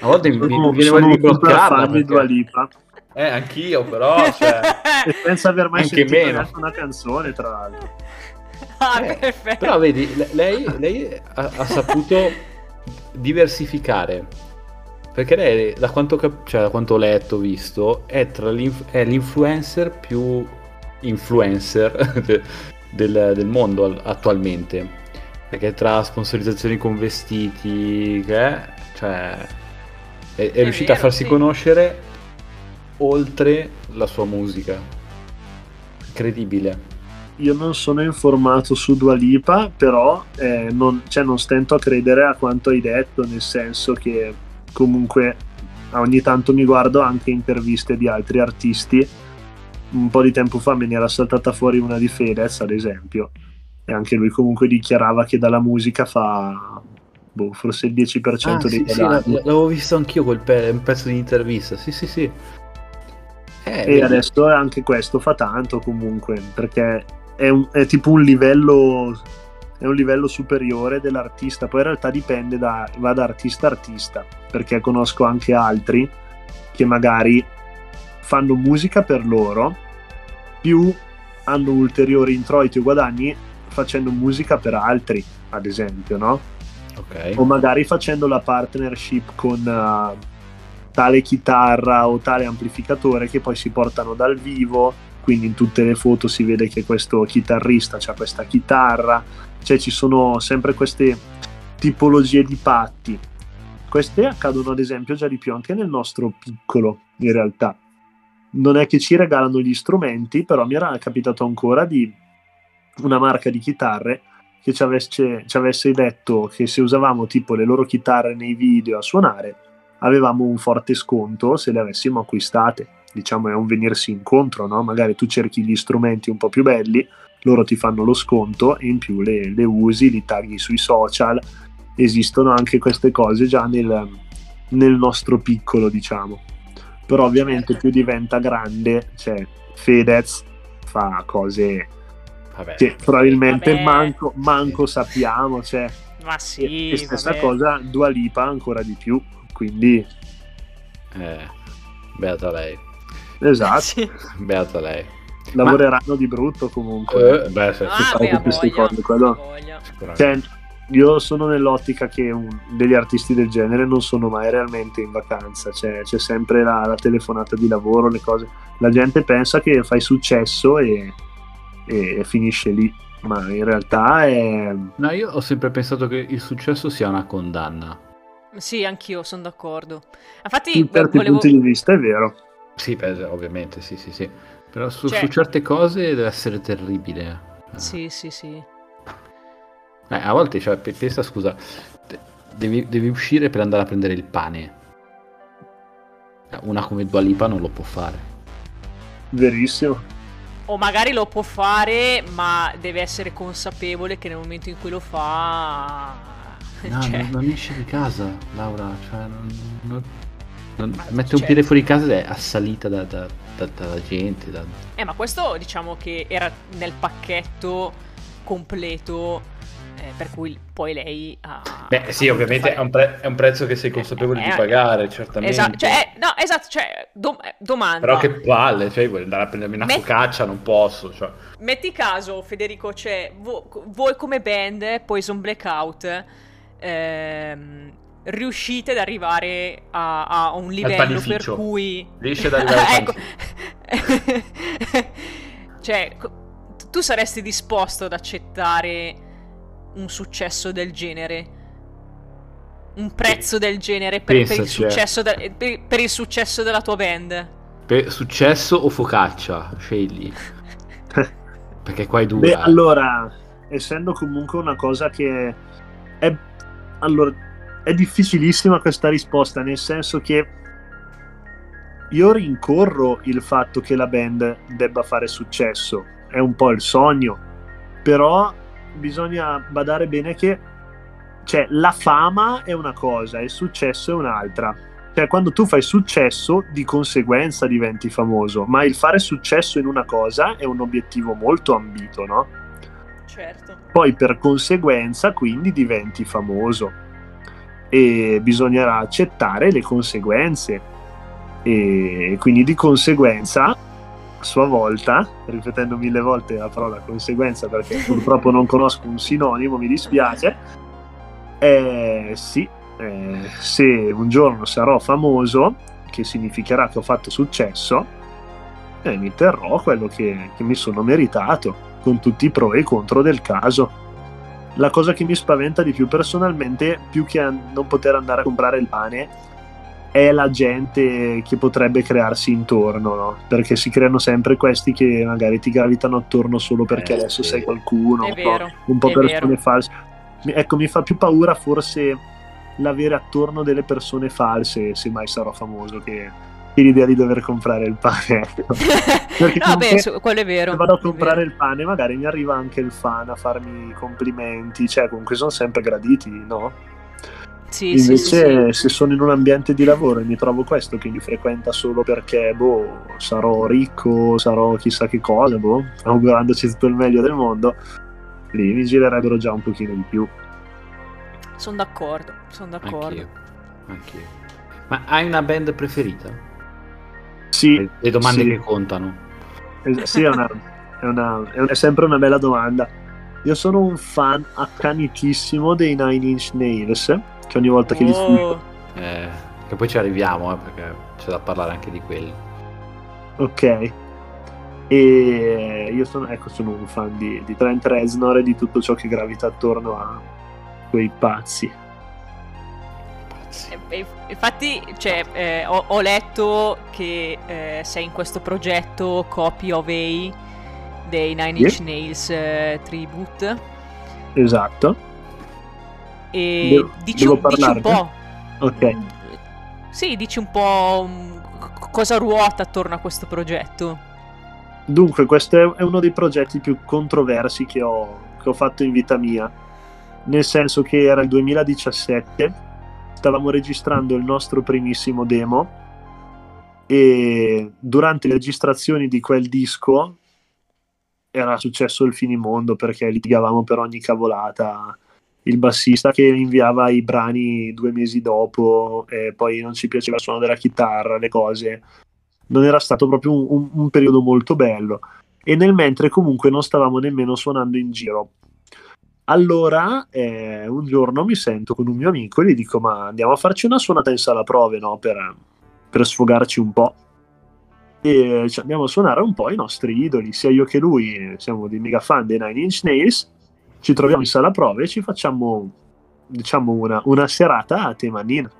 A volte mi, mi viene voglia di bloccarla. perché- Dua Lipa. Eh, anch'io, però. Cioè... E senza aver mai Anche sentito una canzone, tra l'altro. Ah, Eh, perfetto. Però vedi, le- lei, lei ha, ha saputo diversificare. Perché lei, da quanto, cap- cioè, da quanto ho letto, visto, è, tra l'inf- è l'influencer più influencer de- del, del mondo al- attualmente. Perché tra sponsorizzazioni con vestiti, che è, cioè, è, è riuscita a vero, farsi sì. conoscere oltre la sua musica. Incredibile. Io non sono informato su Dua Lipa, però eh, non, cioè, non stento a credere a quanto hai detto, nel senso che comunque ogni tanto mi guardo anche interviste di altri artisti. Un po' di tempo fa me ne era saltata fuori una di Fedez, ad esempio, e anche lui comunque dichiarava che dalla musica fa boh, forse il 10% Ah, dei sì, sì, l'avevo visto anch'io quel pe- un pezzo di intervista. Sì, sì, sì. Eh, E adesso anche questo fa tanto comunque, perché è, un- è tipo un livello, è un livello superiore dell'artista, poi in realtà dipende da, va da artista a artista, perché conosco anche altri che magari fanno musica per loro, più hanno ulteriori introiti o guadagni facendo musica per altri, ad esempio, no? Ok. o magari facendo la partnership con eh, tale chitarra o tale amplificatore che poi si portano dal vivo quindi in tutte le foto si vede che questo chitarrista ha questa chitarra. Cioè ci sono sempre queste tipologie di patti. Queste accadono ad esempio già di più anche nel nostro piccolo in realtà. Non è che ci regalano gli strumenti però mi era capitato ancora di una marca di chitarre che ci avesse, ci avesse detto che se usavamo tipo le loro chitarre nei video a suonare avevamo un forte sconto se le avessimo acquistate diciamo è un venirsi incontro no? magari tu cerchi gli strumenti un po' più belli loro ti fanno lo sconto e in più le, le usi li tagli sui social esistono anche queste cose già nel, nel nostro piccolo diciamo però ovviamente Certo. più diventa grande cioè Fedez fa cose Vabbè. che probabilmente Vabbè. manco, manco sappiamo, cioè, Ma sì, e, e stessa vabbè. cosa Dua Lipa ancora di più, quindi Eh, beata lei. Esatto, Sì. Beata lei. lavoreranno di brutto comunque. Eh, beh, se- Ah, beh, queste cose, quello-. Cioè, io sono nell'ottica che un- degli artisti del genere non sono mai realmente in vacanza, cioè, c'è sempre la, la telefonata di lavoro, le cose. La gente pensa che fai successo e, e finisce lì. ma in realtà è... No, io ho sempre pensato che il successo sia una condanna. Sì, anch'io sono d'accordo. Infatti, in certi volevo... punti di vista è vero. Sì, beh, ovviamente, sì, sì, sì. Però su, Cioè- su certe cose deve essere terribile. Sì, sì, sì. Eh, a volte, cioè, pe- pensa, scusa, de- devi, devi uscire per andare a prendere il pane. Eh, Una come Dua Lipa non lo può fare. Verissimo. O magari lo può fare, ma deve essere consapevole che nel momento in cui lo fa... No, cioè, non, non esce di casa, Laura. Cioè, non, non- non- mette un cioè- piede fuori casa ed è assalita da, da- da- dalla gente. da- Eh, ma questo diciamo che era nel pacchetto completo eh, per cui poi lei ha... Beh, sì, ha ovviamente è voluto un, pre- è un prezzo che sei consapevole Eh, di eh, pagare, certamente. Esatto, cioè, eh, no, esatto, cioè, dom- eh, domanda. Però che palle, cioè, vuoi andare a prendermi una Met- focaccia? Non posso. Cioè. Metti caso, Federico, cioè, vo- voi come band, Poison Blackout, ehm, riuscite ad arrivare a, a un livello per cui... Riesci ad arrivare al ecco. cioè, tu saresti disposto ad accettare un successo del genere? Un prezzo del genere per, per il eh. successo de- per- per il successo della tua band? Per successo o focaccia? Scegli. Perché qua è dura. Beh, eh. allora, essendo comunque una cosa che è, allora, è difficilissima questa risposta, nel senso che io rincorro il fatto che la band debba fare successo, è un po' il sogno, però bisogna badare bene che cioè, la fama è una cosa, il successo è un'altra. Cioè, quando tu fai successo, di conseguenza diventi famoso, ma il fare successo in una cosa è un obiettivo molto ambito, no? Certo. Poi per conseguenza, quindi diventi famoso e bisognerà accettare le conseguenze e quindi di conseguenza a sua volta, ripetendo mille volte la parola conseguenza perché purtroppo non conosco un sinonimo, mi dispiace, eh, sì, eh, se un giorno sarò famoso, che significherà che ho fatto successo, eh, mi terrò quello che, che mi sono meritato, con tutti i pro e i contro del caso. La cosa che mi spaventa di più personalmente, più che a non poter andare a comprare il pane, è la gente che potrebbe crearsi intorno, no? Perché si creano sempre questi che magari ti gravitano attorno solo perché Eh, adesso sì. sei qualcuno, vero, un po' è persone false. Ecco, mi fa più paura forse l'avere attorno delle persone false, se mai sarò famoso, che l'idea di dover comprare il pane. ecco. Perché no, beh, su- quello è vero. se vado a comprare il pane, magari mi arriva anche il fan a farmi complimenti, cioè comunque sono sempre graditi, no? Sì, sì, sì, Invece, sì. se sono in un ambiente di lavoro e mi trovo questo che mi frequenta solo perché, boh, sarò ricco, sarò chissà che cosa, boh, augurandoci tutto il meglio del mondo, lì mi girerebbero già un pochino di più. Sono d'accordo, sono d'accordo. Anch'io. Anch'io. Ma hai una band preferita? Sì, Le, le domande sì. che contano. Es- sì, è, una- è una- è un- è sempre una bella domanda. Io sono un fan accanitissimo dei Nine Inch Nails, che ogni volta che li sento Oh, Eh, che poi ci arriviamo, eh, perché c'è da parlare anche di quelli. Ok. E io sono, ecco, sono un fan di, di Trent Reznor e di tutto ciò che gravita attorno a quei pazzi. Pazzi. eh, eh, infatti, cioè, eh, ho, ho letto che eh, sei in questo progetto Copy of A dei Nine. Inch Nails eh, Tribute Esatto. e Devo- dici, devo un- dici un po'. Ok. Sì, dici un po' mm, cosa ruota attorno a questo progetto. Dunque, questo è- è uno dei progetti più controversi che ho, che ho fatto in vita mia. Nel senso che era il 2017, stavamo registrando il nostro primissimo demo e durante le registrazioni di quel disco era successo il finimondo perché litigavamo per ogni cavolata. Il bassista che inviava i brani due mesi dopo e poi non ci piaceva il suono della chitarra, le cose. Non era stato proprio un, un- un periodo molto bello. E nel mentre comunque non stavamo nemmeno suonando in giro. Allora, eh, un giorno mi sento con un mio amico e gli dico: Ma andiamo a farci una suonata in sala prove, no? Per, per sfogarci un po'. e ci andiamo a suonare un po' i nostri idoli, sia io che lui siamo dei mega fan dei Nine Inch Nails, ci troviamo in sala prove e ci facciamo diciamo una, una serata a tema Nina.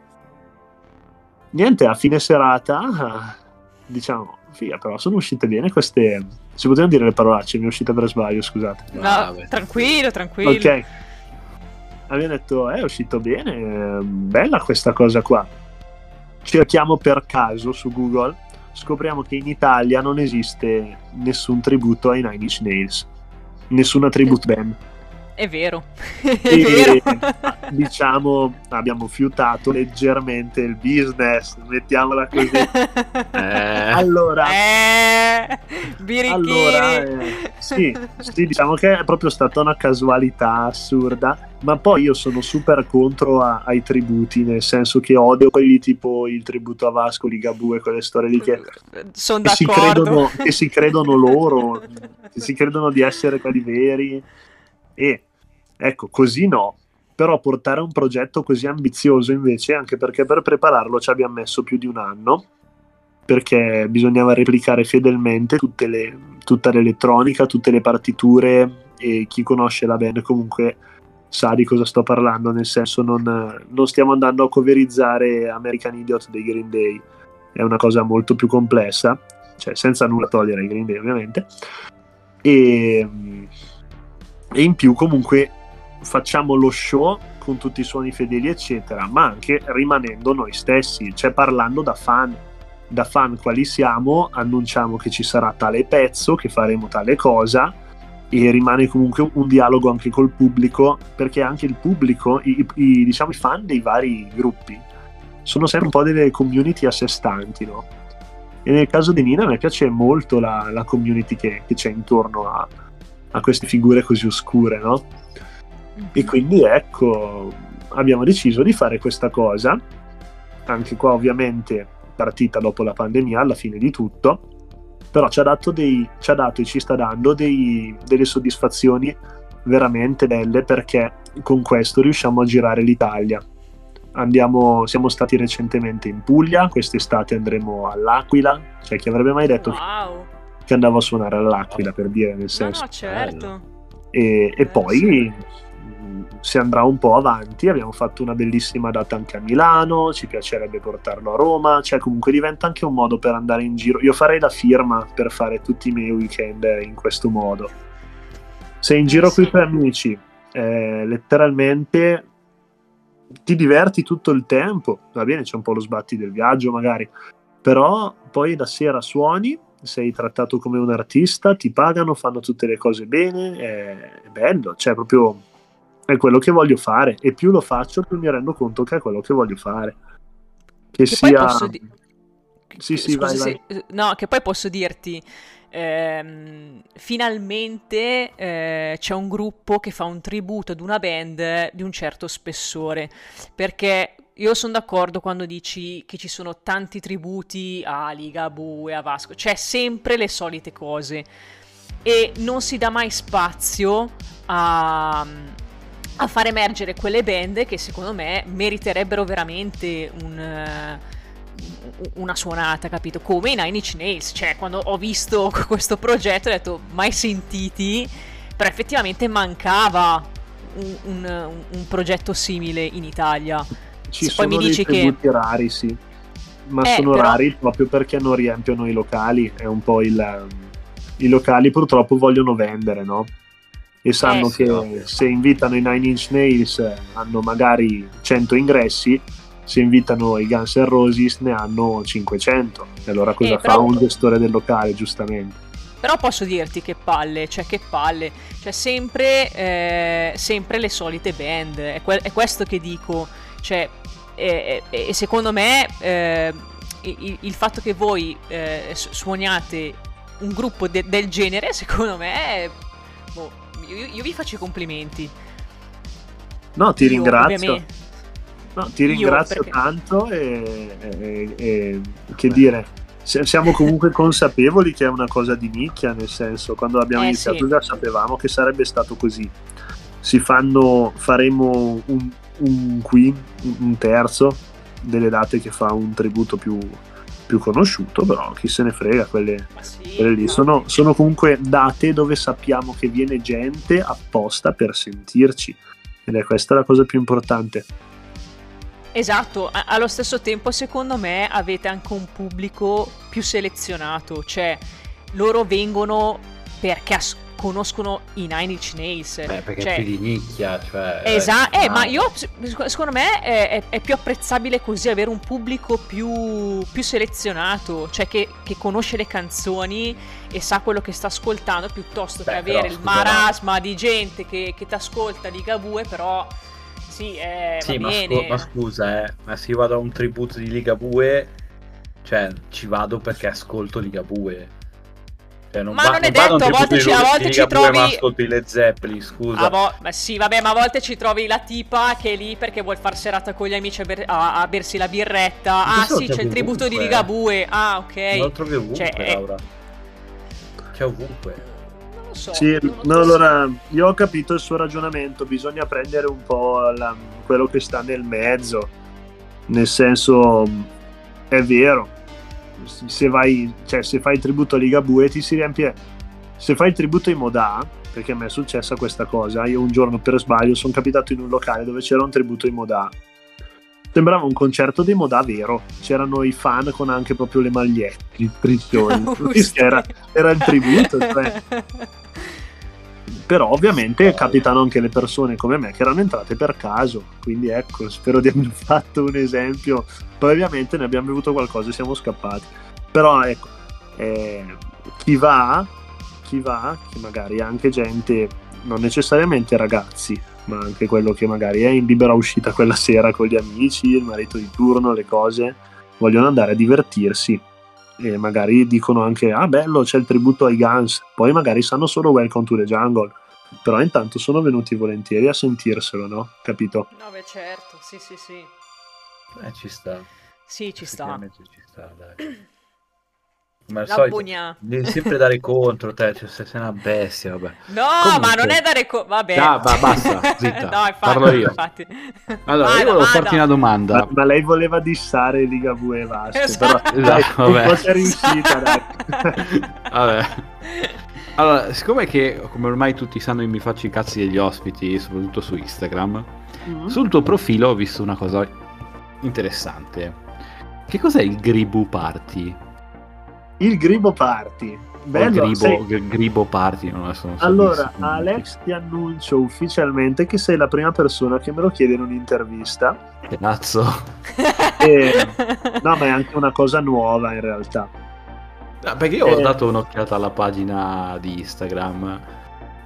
Niente, a fine serata diciamo, figa, però sono uscite bene queste. Si potevano dire le parolacce, mi è uscita per sbaglio, scusate. No, Vabbè. tranquillo, tranquillo. Ok. Abbiamo detto, eh, è uscito bene, eh, bella questa cosa qua. Cerchiamo per caso su Google, scopriamo che in Italia non esiste nessun tributo ai Nine Inch Nails, nessuna tribute band. È vero. È E, vero. diciamo, abbiamo fiutato leggermente il business, mettiamola così. Eh, Allora, eh, birichini. Allora, eh, sì, sì, diciamo che è proprio stata una casualità assurda, ma poi io sono super contro a- ai tributi, nel senso che odio quelli tipo il tributo a Vasco, Ligabue, quelle storie lì che, Sono che si, d'accordo. credono, che si credono loro, che si credono di essere quelli veri. E ecco, così no. Però portare un progetto così ambizioso invece, anche perché per prepararlo ci abbiamo messo più di un anno, perché bisognava replicare fedelmente le- tutta l'elettronica, tutte le partiture e chi conosce la band comunque sa di cosa sto parlando, nel senso non, non stiamo andando a coverizzare American Idiot dei Green Day, è una cosa molto più complessa, cioè senza nulla togliere ai Green Day ovviamente, e, e in più comunque facciamo lo show con tutti i suoni fedeli eccetera, ma anche rimanendo noi stessi, cioè parlando da fan da fan quali siamo, annunciamo che ci sarà tale pezzo, che faremo tale cosa e rimane comunque un dialogo anche col pubblico, perché anche il pubblico, i, i- diciamo i fan dei vari gruppi, sono sempre un po' delle community a sé stanti, no? E nel caso di Nina a me piace molto la, la community che, che c'è intorno a, a queste figure così oscure, no? E quindi ecco, abbiamo deciso di fare questa cosa, anche qua ovviamente partita dopo la pandemia alla fine di tutto, però ci ha dato, dei, ci ha dato e ci sta dando dei- delle soddisfazioni veramente belle perché con questo riusciamo a girare l'Italia. Andiamo, siamo stati recentemente in Puglia, quest'estate andremo all'Aquila, cioè chi avrebbe mai detto Wow. Che andavo a suonare all'Aquila per dire nel No, senso no, certo. e, e Eh, poi mh, si andrà un po' avanti. Abbiamo fatto una bellissima data anche a Milano. Ci piacerebbe portarlo a Roma. Cioè, comunque diventa anche un modo per andare in giro. Io farei la firma per fare tutti i miei weekend in questo modo. Sei in giro Eh, i sì. tuoi amici, eh, letteralmente ti diverti tutto il tempo. Va bene, c'è un po' lo sbatti del viaggio, magari, però poi la sera suoni sei trattato come un artista, ti pagano, fanno tutte le cose bene, è, è bello, cioè proprio è quello che voglio fare e più lo faccio più mi rendo conto che è quello che voglio fare. Che, Che sia... posso di- Sì, sì, Scusa vai, se- No, che poi posso dirti, ehm, finalmente eh, c'è un gruppo che fa un tributo ad una band di un certo spessore, perché io sono d'accordo quando dici che ci sono tanti tributi a Ligabue, a Vasco, c'è sempre le solite cose e non si dà mai spazio a, a far emergere quelle band che secondo me meriterebbero veramente un, eh, una suonata, capito? Come i Nine Inch Nails, cioè quando ho visto questo progetto ho detto mai sentiti, però effettivamente mancava un, un- un progetto simile in Italia. Ci se poi sono mi dei dici che- rari, sì, ma Eh, sono però- rari proprio perché non riempiono i locali, è un po' il... I locali purtroppo vogliono vendere, no? E sanno Eh, sì, che ovvio. se invitano i Nine Inch Nails eh, hanno magari 100 ingressi, se invitano i Guns N' Roses ne hanno 500. E allora cosa Eh, fa un gestore del locale, giustamente? Però posso dirti che palle, cioè che palle, cioè sempre, eh, sempre le solite band, è, que- è questo che dico, cioè, e e- e secondo me eh, il, il fatto che voi eh, su- suoniate un gruppo de- del genere, secondo me, boh, io, io vi faccio i complimenti. No, ti Io, ringrazio. No, ti Io, ringrazio perché- tanto e, e- e- che dire, siamo comunque consapevoli che è una cosa di nicchia, nel senso, quando abbiamo Eh, iniziato sì. già sapevamo che sarebbe stato così. Si fanno, faremo un, un quin- un terzo delle date che fa un tributo più, più conosciuto, però chi se ne frega, quelle, sì, quelle lì sono, sono comunque date dove sappiamo che viene gente apposta per sentirci. Ed è questa la cosa più importante. Esatto, allo stesso tempo secondo me avete anche un pubblico più selezionato, cioè loro vengono perché as- conoscono i Nine Inch Nails. Beh, perché cioè, è più di nicchia, cioè... Esatto, eh, ma io se- secondo me è, è- più apprezzabile così avere un pubblico più, più selezionato, cioè che, che conosce le canzoni e sa quello che sta ascoltando piuttosto Beh, che però, avere il scusa, marasma di gente che, che ti ascolta Ligabue, però sì, eh, Sì, ma, scu- ma scusa, eh, ma se io vado a un tributo di Ligabue, cioè ci vado perché ascolto Ligabue. Cioè, non Ma va- non è detto, a volte ci- a volte ci trovi- ma ascolto i Led Zeppelin, scusa. Vo- ma sì, vabbè, ma a volte ci trovi la tipa che è lì perché vuol far serata con gli amici a, ber- a- a bersi la birretta. Ma Ah, lo sì, c'è il tributo di. Ligabue. Ah, ok. Ma lo trovi ovunque, Cioè, è- Laura. C'è ovunque. Non lo so. Sì, non no, so. allora io ho capito il suo ragionamento, bisogna prendere un po' la- quello che sta nel mezzo, nel senso è vero, se vai, cioè se fai il tributo a Ligabue ti si riempie, se fai il tributo ai Modà, perché a me è successa questa cosa, io un giorno per sbaglio sono capitato in un locale dove c'era un tributo ai Modà, sembrava un concerto dei Modà vero, c'erano i fan con anche proprio le magliette, i triccioni, era, era il tributo, cioè però ovviamente capitano anche le persone come me che erano entrate per caso quindi ecco spero di aver fatto un esempio. Poi ne abbiamo bevuto qualcosa e siamo scappati. Però ecco eh, chi va chi va che magari anche gente non necessariamente ragazzi ma anche quello che magari è in libera uscita quella sera con gli amici il marito di turno le cose vogliono andare a divertirsi e magari dicono anche ah bello c'è il tributo ai Guns poi magari sanno solo Welcome to the Jungle però intanto sono venuti volentieri a sentirselo no? capito? No, beh, certo, sì, sì, sì. Eh, ci sta. Sì, ci sta. Ci sta, dai. Ma La solito, bugna. devi sempre dare contro te, cioè sei sei una bestia, vabbè. No, Comunque. ma non è dare co- Vabbè. Ah, ba- basta, zitta, no, infatti, parlo io. infatti. Allora, Vai, io volevo domanda. farti una domanda. Ma, ma lei voleva dissare Ligabue e Vasco Esatto. però Esatto, vabbè. po' c'è riuscita dai Vabbè. Allora, siccome che, come ormai tutti sanno, io mi faccio i cazzi degli ospiti, soprattutto su Instagram, Mm. sul tuo profilo ho visto una cosa interessante. Che cos'è il Gribu Party? Il Gribo Party bello gribo, sei- gribo Party, non so. non so Allora, Alex, ti annuncio ufficialmente che sei la prima persona che me lo chiede in un'intervista. Cazzo. E- No, ma è anche una cosa nuova in realtà. Ah, Perché io ho Eh. dato un'occhiata alla pagina di Instagram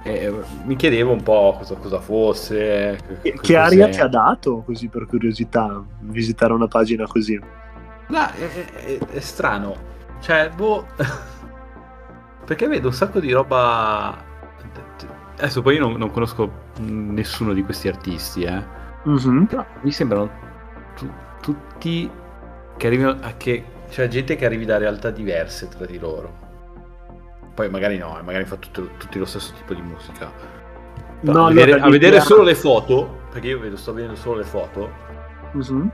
e mi chiedevo un po' cosa, cosa fosse. Che, che aria ti ha dato, così per curiosità, visitare una pagina così? No, è, è- è strano. Cioè, boh. Perché vedo un sacco di roba. Adesso poi io non, non conosco nessuno di questi artisti, eh. Mhm. Però mi sembrano tu- tutti che arrivano a che. Cioè, gente che arrivi da realtà diverse tra di loro. Poi magari no, eh, magari fa tutto- tutti lo stesso tipo di musica. Però No, a vedere, a vedere solo le foto, perché io vedo, sto vedendo solo le foto, Mhm.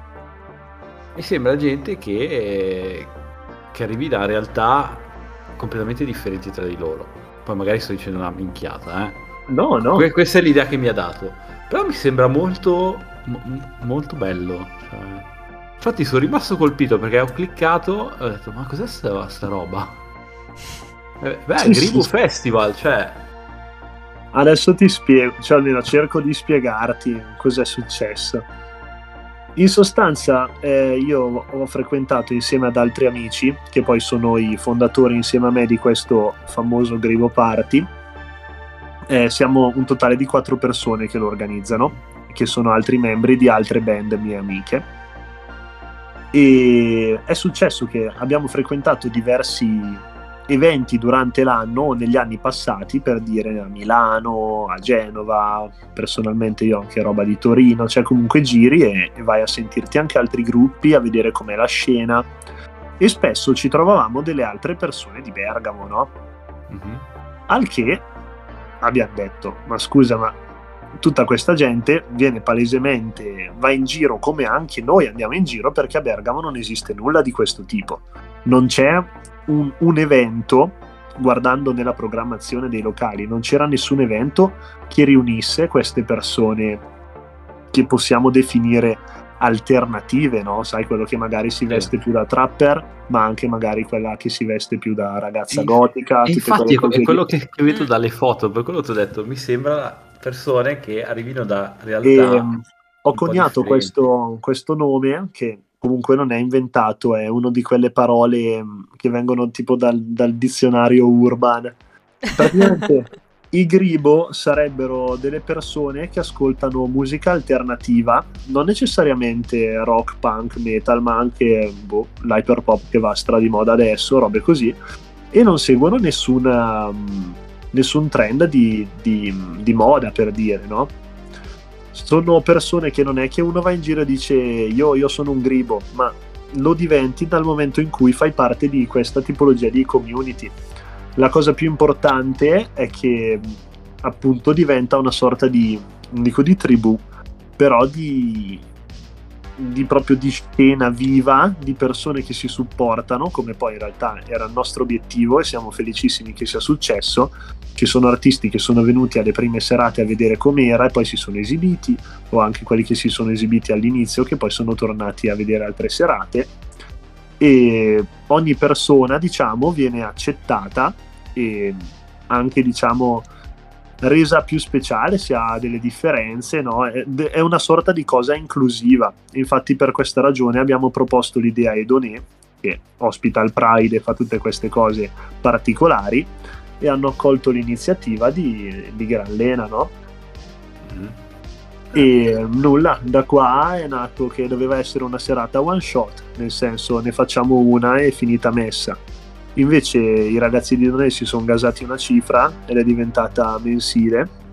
mi sembra gente che, che arrivi da realtà completamente differenti tra di loro. Poi magari sto dicendo una minchiata, eh. No, no. Que- questa è l'idea che mi ha dato. Però mi sembra molto, mo- molto bello. cioè. Infatti sono rimasto colpito perché ho cliccato e ho detto ma cos'è sta, sta roba? Eh, Beh, Sì, Gribu sì. Festival, cioè... Adesso ti spiego, cioè almeno cerco di spiegarti cos'è successo. In sostanza, eh, io ho frequentato insieme ad altri amici, che poi sono i fondatori insieme a me di questo famoso Grivo Party. Eh, siamo un totale di quattro persone che lo organizzano, che sono altri membri di altre band mie amiche. E è successo che abbiamo frequentato diversi eventi durante l'anno o negli anni passati per dire a Milano, a Genova, personalmente io ho anche roba di Torino, cioè comunque giri e, e vai a sentirti anche altri gruppi, a vedere com'è la scena e spesso ci trovavamo delle altre persone di Bergamo, no? mhm. Al che abbiamo detto, ma scusa, ma tutta questa gente viene palesemente, va in giro come anche noi andiamo in giro perché a Bergamo non esiste nulla di questo tipo. non c'è un, un evento, guardando nella programmazione dei locali, non c'era nessun evento che riunisse queste persone che possiamo definire alternative, no? Sai, quello che magari si veste più da trapper, ma anche magari quella che si veste più da ragazza gotica. E infatti è quello che, che vedo dalle foto, per quello ti ho detto, mi sembra persone che arrivino da realtà. E, ehm, ho coniato questo, questo nome che comunque non è inventato, è una di quelle parole mm, che vengono tipo dal, dal dizionario urban. Praticamente i gribo sarebbero delle persone che ascoltano musica alternativa, non necessariamente rock, punk, metal, ma anche boh, l'hyperpop che va stra di moda adesso, robe così, e non seguono nessuna, mm, nessun trend di, di, di moda per dire, no? Sono persone che non è che uno va in giro e dice io, io sono un gribo, ma lo diventi dal momento in cui fai parte di questa tipologia di community. La cosa più importante è che appunto diventa una sorta di, non dico di tribù, però di, di proprio di scena viva di persone che si supportano, come poi in realtà era il nostro obiettivo e siamo felicissimi che sia successo. Ci sono artisti che sono venuti alle prime serate a vedere com'era e poi si sono esibiti, o anche quelli che si sono esibiti all'inizio che poi sono tornati a vedere altre serate. E ogni persona, diciamo, viene accettata e anche, diciamo, resa più speciale, si ha delle differenze, no? è una sorta di cosa inclusiva. Infatti per questa ragione abbiamo proposto l'idea Edoné, che ospita il Pride e fa tutte queste cose particolari, e hanno accolto l'iniziativa di, di Gran Lena, no? Mm. E nulla, da qua è nato che doveva essere una serata one shot, nel senso ne facciamo una e finita messa Invece i ragazzi di Donai si sono gasati una cifra ed è diventata mensile.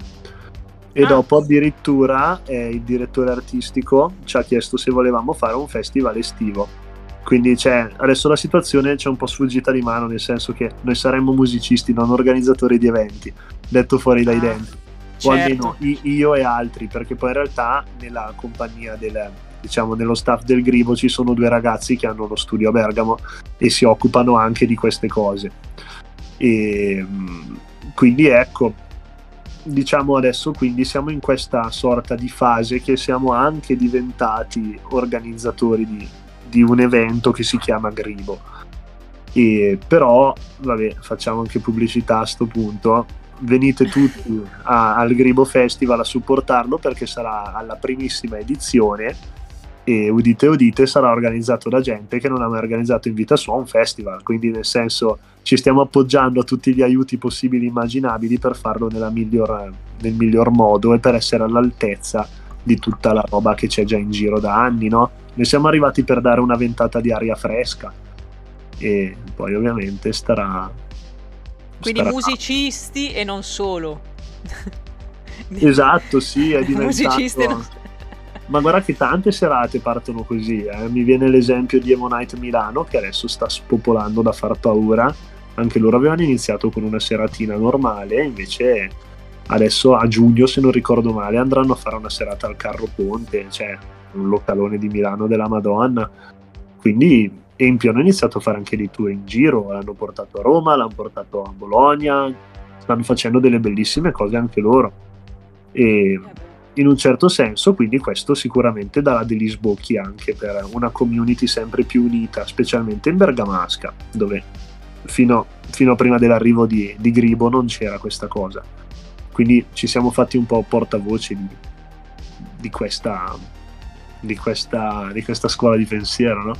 E ah. dopo addirittura eh, il direttore artistico ci ha chiesto se volevamo fare un festival estivo. Quindi cioè, adesso la situazione c'è un po' sfuggita di mano, nel senso che noi saremmo musicisti, non organizzatori di eventi, detto fuori dai ah, denti. Certo. O almeno io e altri, perché poi in realtà nella compagnia del, diciamo nello staff del Gribo ci sono due ragazzi che hanno lo studio a Bergamo e si occupano anche di queste cose. E mm, quindi ecco, diciamo adesso quindi siamo in questa sorta di fase che siamo anche diventati organizzatori di, di un evento che si chiama Gribo. E però, vabbè, facciamo anche pubblicità a questo punto. Venite tutti a, al Gribo Festival a supportarlo perché sarà alla primissima edizione e udite udite sarà organizzato da gente che non ha mai organizzato in vita sua un festival, quindi nel senso ci stiamo appoggiando a tutti gli aiuti possibili e immaginabili per farlo miglior, nel miglior modo e per essere all'altezza di tutta la roba che c'è già in giro da anni, no? Ne siamo arrivati per dare una ventata di aria fresca e poi ovviamente starà... Quindi starà... musicisti e non solo. esatto, sì, è diventato... musicisti e non solo ma guarda che tante serate partono così. Eh. Mi viene l'esempio di Emonite Milano che adesso sta spopolando da far paura. Anche loro avevano iniziato con una seratina normale, invece adesso a giugno, se non ricordo male, andranno a fare una serata al Carro Ponte, cioè un localone di Milano della Madonna. Quindi Empio hanno iniziato a fare anche dei tour in giro, l'hanno portato a Roma, l'hanno portato a Bologna, stanno facendo delle bellissime cose anche loro. E in un certo senso, quindi questo sicuramente darà degli sbocchi anche per una community sempre più unita, specialmente in Bergamasca, dove fino, fino a prima dell'arrivo di, di, Gribo non c'era questa cosa. Quindi ci siamo fatti un po' portavoce di, di, questa, di, questa, di questa scuola di pensiero, no?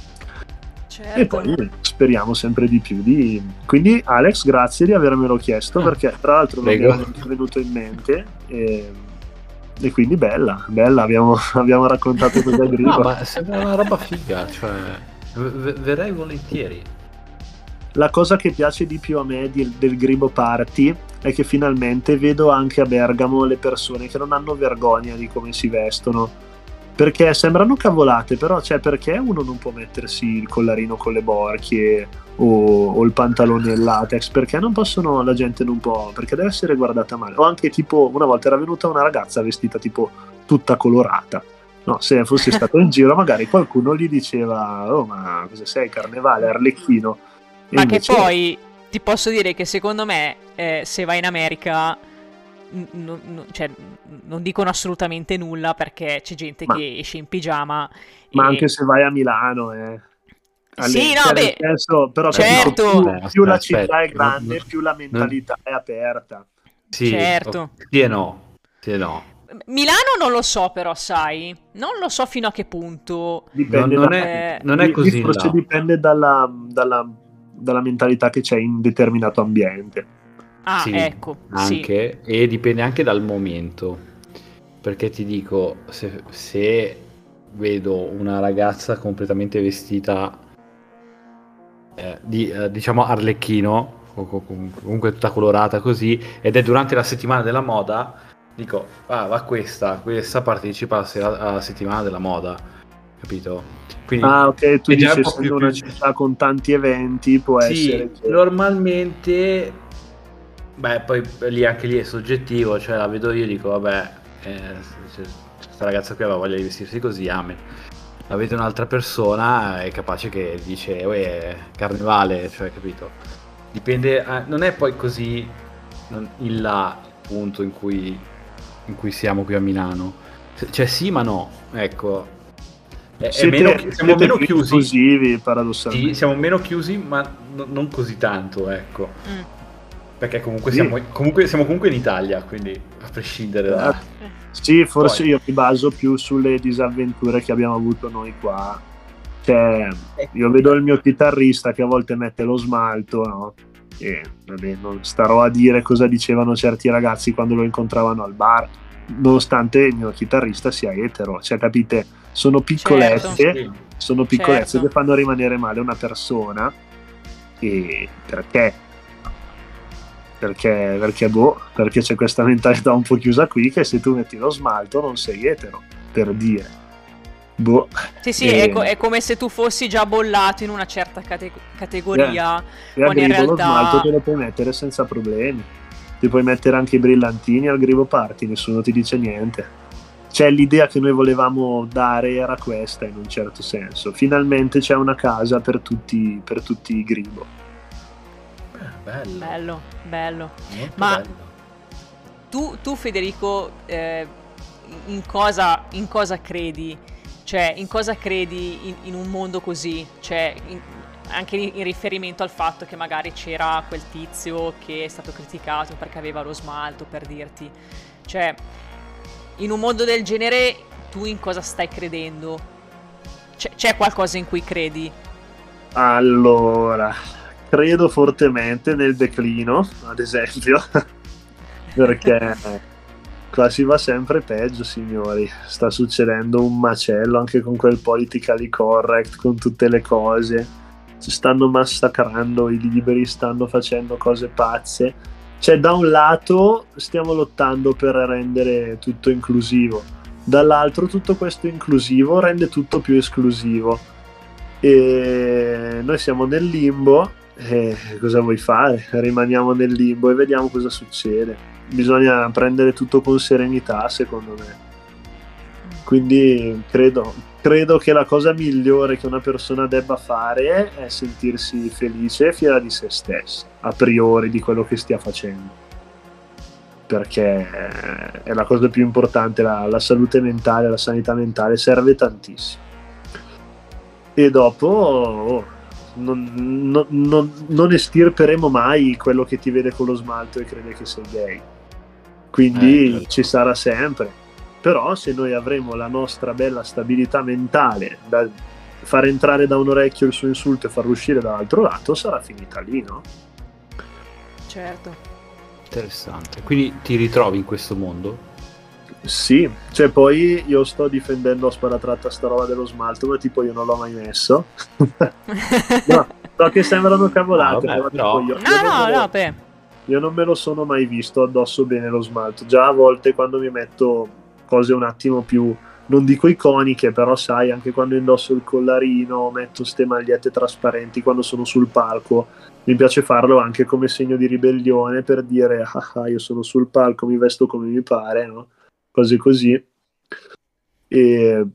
Certo. E poi speriamo sempre di più. Di... Quindi Alex, grazie di avermelo chiesto, ah, perché tra l'altro non mi era venuto in mente. E e quindi bella, bella, abbiamo, abbiamo raccontato cosa Gribo. no, ma sembra una roba figa, cioè v- verrei volentieri. La cosa che piace di più a me di, del Gribo Party è che finalmente vedo anche a Bergamo le persone che non hanno vergogna di come si vestono perché sembrano cavolate, però cioè, perché uno non può mettersi il collarino con le borchie o, o, il pantalone in latex? Perché non possono, la gente non può, perché deve essere guardata male. O anche tipo, una volta era venuta una ragazza vestita tipo tutta colorata No, se fosse stato in giro, magari qualcuno gli diceva: Oh, ma cosa sei, carnevale, arlecchino. E Ma invece- che poi ti posso dire che secondo me, eh, se vai in America, n- n- cioè, non dicono assolutamente nulla perché c'è gente Ma- che esce in pigiama. Ma e- anche se vai a Milano, eh. Sì, no, beh, senso, però certo. più, più la aspetta, città è grande, più la mentalità è aperta. Sì, Certo. Sì e no. Sì e no. Milano non lo so però, sai, non lo so fino a che punto. Dipende Non, non da- è, Eh, non è così forse là. dipende dalla, dalla- dalla mentalità che c'è in determinato ambiente. Ah, Sì, ecco, sì. anche, e dipende anche dal momento. Perché ti dico, se, se vedo una ragazza completamente vestita eh, di, eh, diciamo arlecchino, comunque tutta colorata così, ed è durante la settimana della moda, dico, ah, va questa, questa partecipa alla, sera- alla settimana della moda, capito? Quindi, Ah, ok, tu dici essendo più- una città con tanti eventi, può Sì, essere che... normalmente, beh, poi lì anche lì è soggettivo, cioè la vedo io e dico, vabbè, eh, questa ragazza qui aveva voglia di vestirsi così, amen. La vede un'altra persona, è capace che dice, uè, carnevale, cioè, capito? Dipende, eh, non è poi così non- in là il punto in cui, in cui siamo qui a Milano. Cioè sì, ma no, ecco. È, è Siete, meno, siamo siete meno chiusi. inclusivi, paradossalmente. Sì, siamo meno chiusi, ma no- non così tanto, ecco. Mm. Perché comunque, Sì. siamo, comunque siamo comunque in Italia, quindi a prescindere da... Sì, forse Poi- io mi baso più sulle disavventure che abbiamo avuto noi qua. Cioè, io vedo il mio chitarrista che a volte mette lo smalto, no? E vabbè, non starò a dire cosa dicevano certi ragazzi quando lo incontravano al bar, nonostante il mio chitarrista sia etero. Cioè, capite? Sono piccolezze, Certo. Sono piccolezze Certo. che fanno rimanere male una persona. E perché? Perché, perché, boh, perché c'è questa mentalità un po' chiusa qui che se tu metti lo smalto non sei etero, per dire. Boh, Sì, sì, Eh. è, co- è come se tu fossi già bollato in una certa cate- categoria. e al Quando in grivo lo realtà- smalto te lo puoi mettere senza problemi. Ti puoi mettere anche i brillantini al grivo parti, nessuno ti dice niente. Cioè l'idea che noi volevamo dare era questa in un certo senso. Finalmente c'è una casa per tutti, per tutti i grivo. Bello. Bello, bello. molto Ma- bello. Tu, tu, Federico, eh, in, cosa, in cosa credi? Cioè, in cosa credi in, in un mondo così? Cioè, in- anche in, in riferimento al fatto che magari c'era quel tizio che è stato criticato perché aveva lo smalto, per dirti. Cioè, in un mondo del genere, tu in cosa stai credendo? C'è, c'è qualcosa in cui credi? Allora, credo fortemente nel declino, ad esempio, perché qua si va sempre peggio, signori. Sta succedendo un macello anche con quel politically correct, con tutte le cose. Ci stanno massacrando i liberi, stanno facendo cose pazze. Cioè, da un lato stiamo lottando per rendere tutto inclusivo, dall'altro tutto questo inclusivo rende tutto più esclusivo e noi siamo nel limbo e cosa vuoi fare? Rimaniamo nel limbo e vediamo cosa succede. Bisogna prendere tutto con serenità, secondo me. Quindi credo, credo che la cosa migliore che una persona debba fare è sentirsi felice e fiera di se stessa, a priori di quello che stia facendo. Perché è la cosa più importante, la, la salute mentale, la sanità mentale serve tantissimo e dopo oh, non, non- non- non estirperemo mai quello che ti vede con lo smalto e crede che sei gay. Quindi Eh, certo. ci sarà sempre. Però se noi avremo la nostra bella stabilità mentale da far entrare da un orecchio il suo insulto e farlo uscire dall'altro lato, sarà finita lì, no? Certo. Interessante. Quindi ti ritrovi in questo mondo? Sì, cioè poi io sto difendendo a sparatratta sta roba dello smalto, ma tipo io non l'ho mai messo. no, so che sembrano cavolate, No, vabbè, però, tipo io, No, io no, lo- no, beh. io non me lo sono mai visto addosso bene lo smalto. Già a volte quando mi metto cose un attimo più, non dico iconiche, però sai, anche quando indosso il collarino, metto ste magliette trasparenti quando sono sul palco, mi piace farlo anche come segno di ribellione per dire, ah, ah, io sono sul palco, mi vesto come mi pare, no? Cose così. e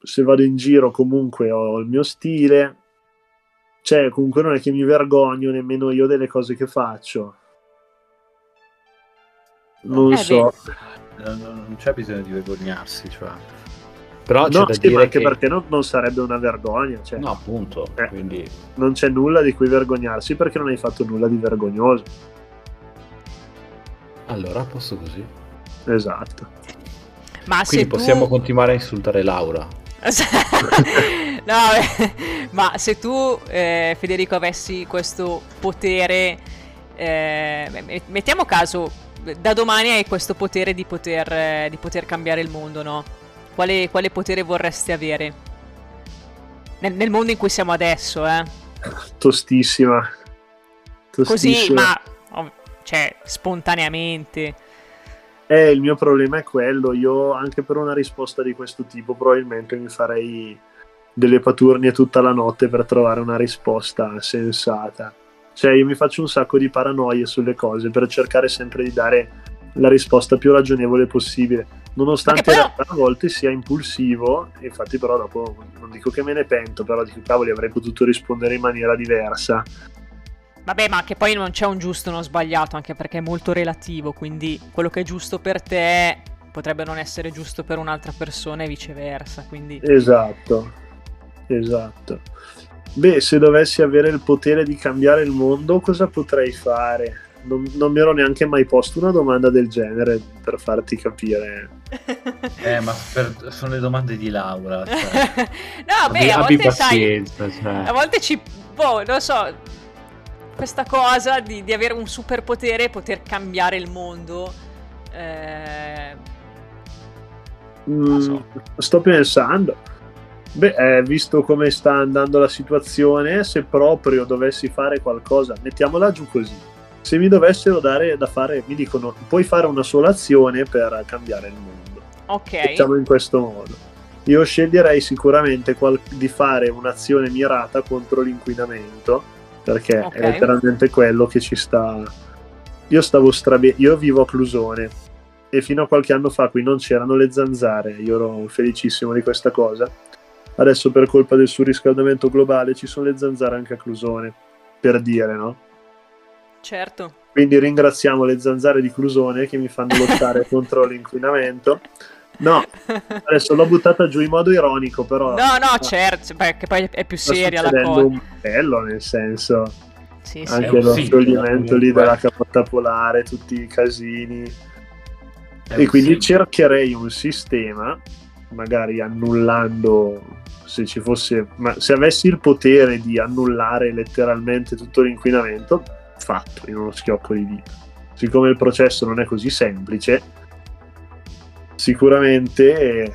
se vado in giro comunque ho il mio stile, cioè comunque non è che mi vergogno nemmeno io delle cose che faccio. Non Eh, so. Non, non c'è bisogno di vergognarsi, cioè. Però c'è No, da sì, dire ma anche che... perché non, non sarebbe una vergogna, cioè, No, appunto, Eh. quindi... non c'è nulla di cui vergognarsi perché non hai fatto nulla di vergognoso. Allora, a posto così. Esatto. Ma Quindi se possiamo tu... continuare a insultare Laura. no, beh, ma se tu, eh, Federico, avessi questo potere, eh, me- mettiamo caso, da domani hai questo potere di poter, eh, di poter cambiare il mondo, no? Quale, quale potere vorresti avere? Nel, nel mondo in cui siamo adesso, eh? Tostissima. Così, Tostissima. ma, oh, cioè, spontaneamente. Eh, il mio problema è quello. Io anche per una risposta di questo tipo probabilmente mi farei delle paturnie tutta la notte per trovare una risposta sensata. Cioè, io mi faccio un sacco di paranoie sulle cose per cercare sempre di dare la risposta più ragionevole possibile. Nonostante in realtà a volte sia impulsivo, infatti però dopo non dico che me ne pento, però dico cavoli avrei potuto rispondere in maniera diversa. Vabbè, ma che poi non c'è un giusto o uno sbagliato, anche perché è molto relativo, quindi quello che è giusto per te potrebbe non essere giusto per un'altra persona e viceversa, quindi... Esatto, esatto. Beh, se dovessi avere il potere di cambiare il mondo, cosa potrei fare? Non, non mi ero neanche mai posto una domanda del genere per farti capire. Eh, ma per- sono le domande di Laura. Cioè. no, beh, abbi, a abbi volte sai... pazienza, cioè. A volte ci... Boh, non so, questa cosa di, di avere un superpotere e poter cambiare il mondo... Eh... Mm, so. Sto pensando. Beh, eh, visto come sta andando la situazione, se proprio dovessi fare qualcosa, mettiamola giù così. Se mi dovessero dare da fare, mi dicono, puoi fare una sola azione per cambiare il mondo. Ok. Facciamo in questo modo. Io sceglierei sicuramente qual- di fare un'azione mirata contro l'inquinamento, perché Ok. è letteralmente quello che ci sta. Io stavo strabe. Io vivo a Clusone e fino a qualche anno fa qui non c'erano le zanzare. Io ero felicissimo di questa cosa. Adesso, per colpa del surriscaldamento globale, ci sono le zanzare anche a Clusone. Per dire, no? Certo. Quindi ringraziamo le zanzare di Clusone che mi fanno lottare contro l'inquinamento. No, adesso l'ho buttata giù in modo ironico, però No, no, certo, perché poi è più seria la cosa. un bello, nel senso, Sì, sì. anche lo scioglimento lì della capotta polare, tutti i casini. È E quindi film. cercherei un sistema, magari annullando, se ci fosse, ma se avessi il potere di annullare letteralmente tutto l'inquinamento, fatto in uno schiocco di dita. Siccome il processo non è così semplice, sicuramente,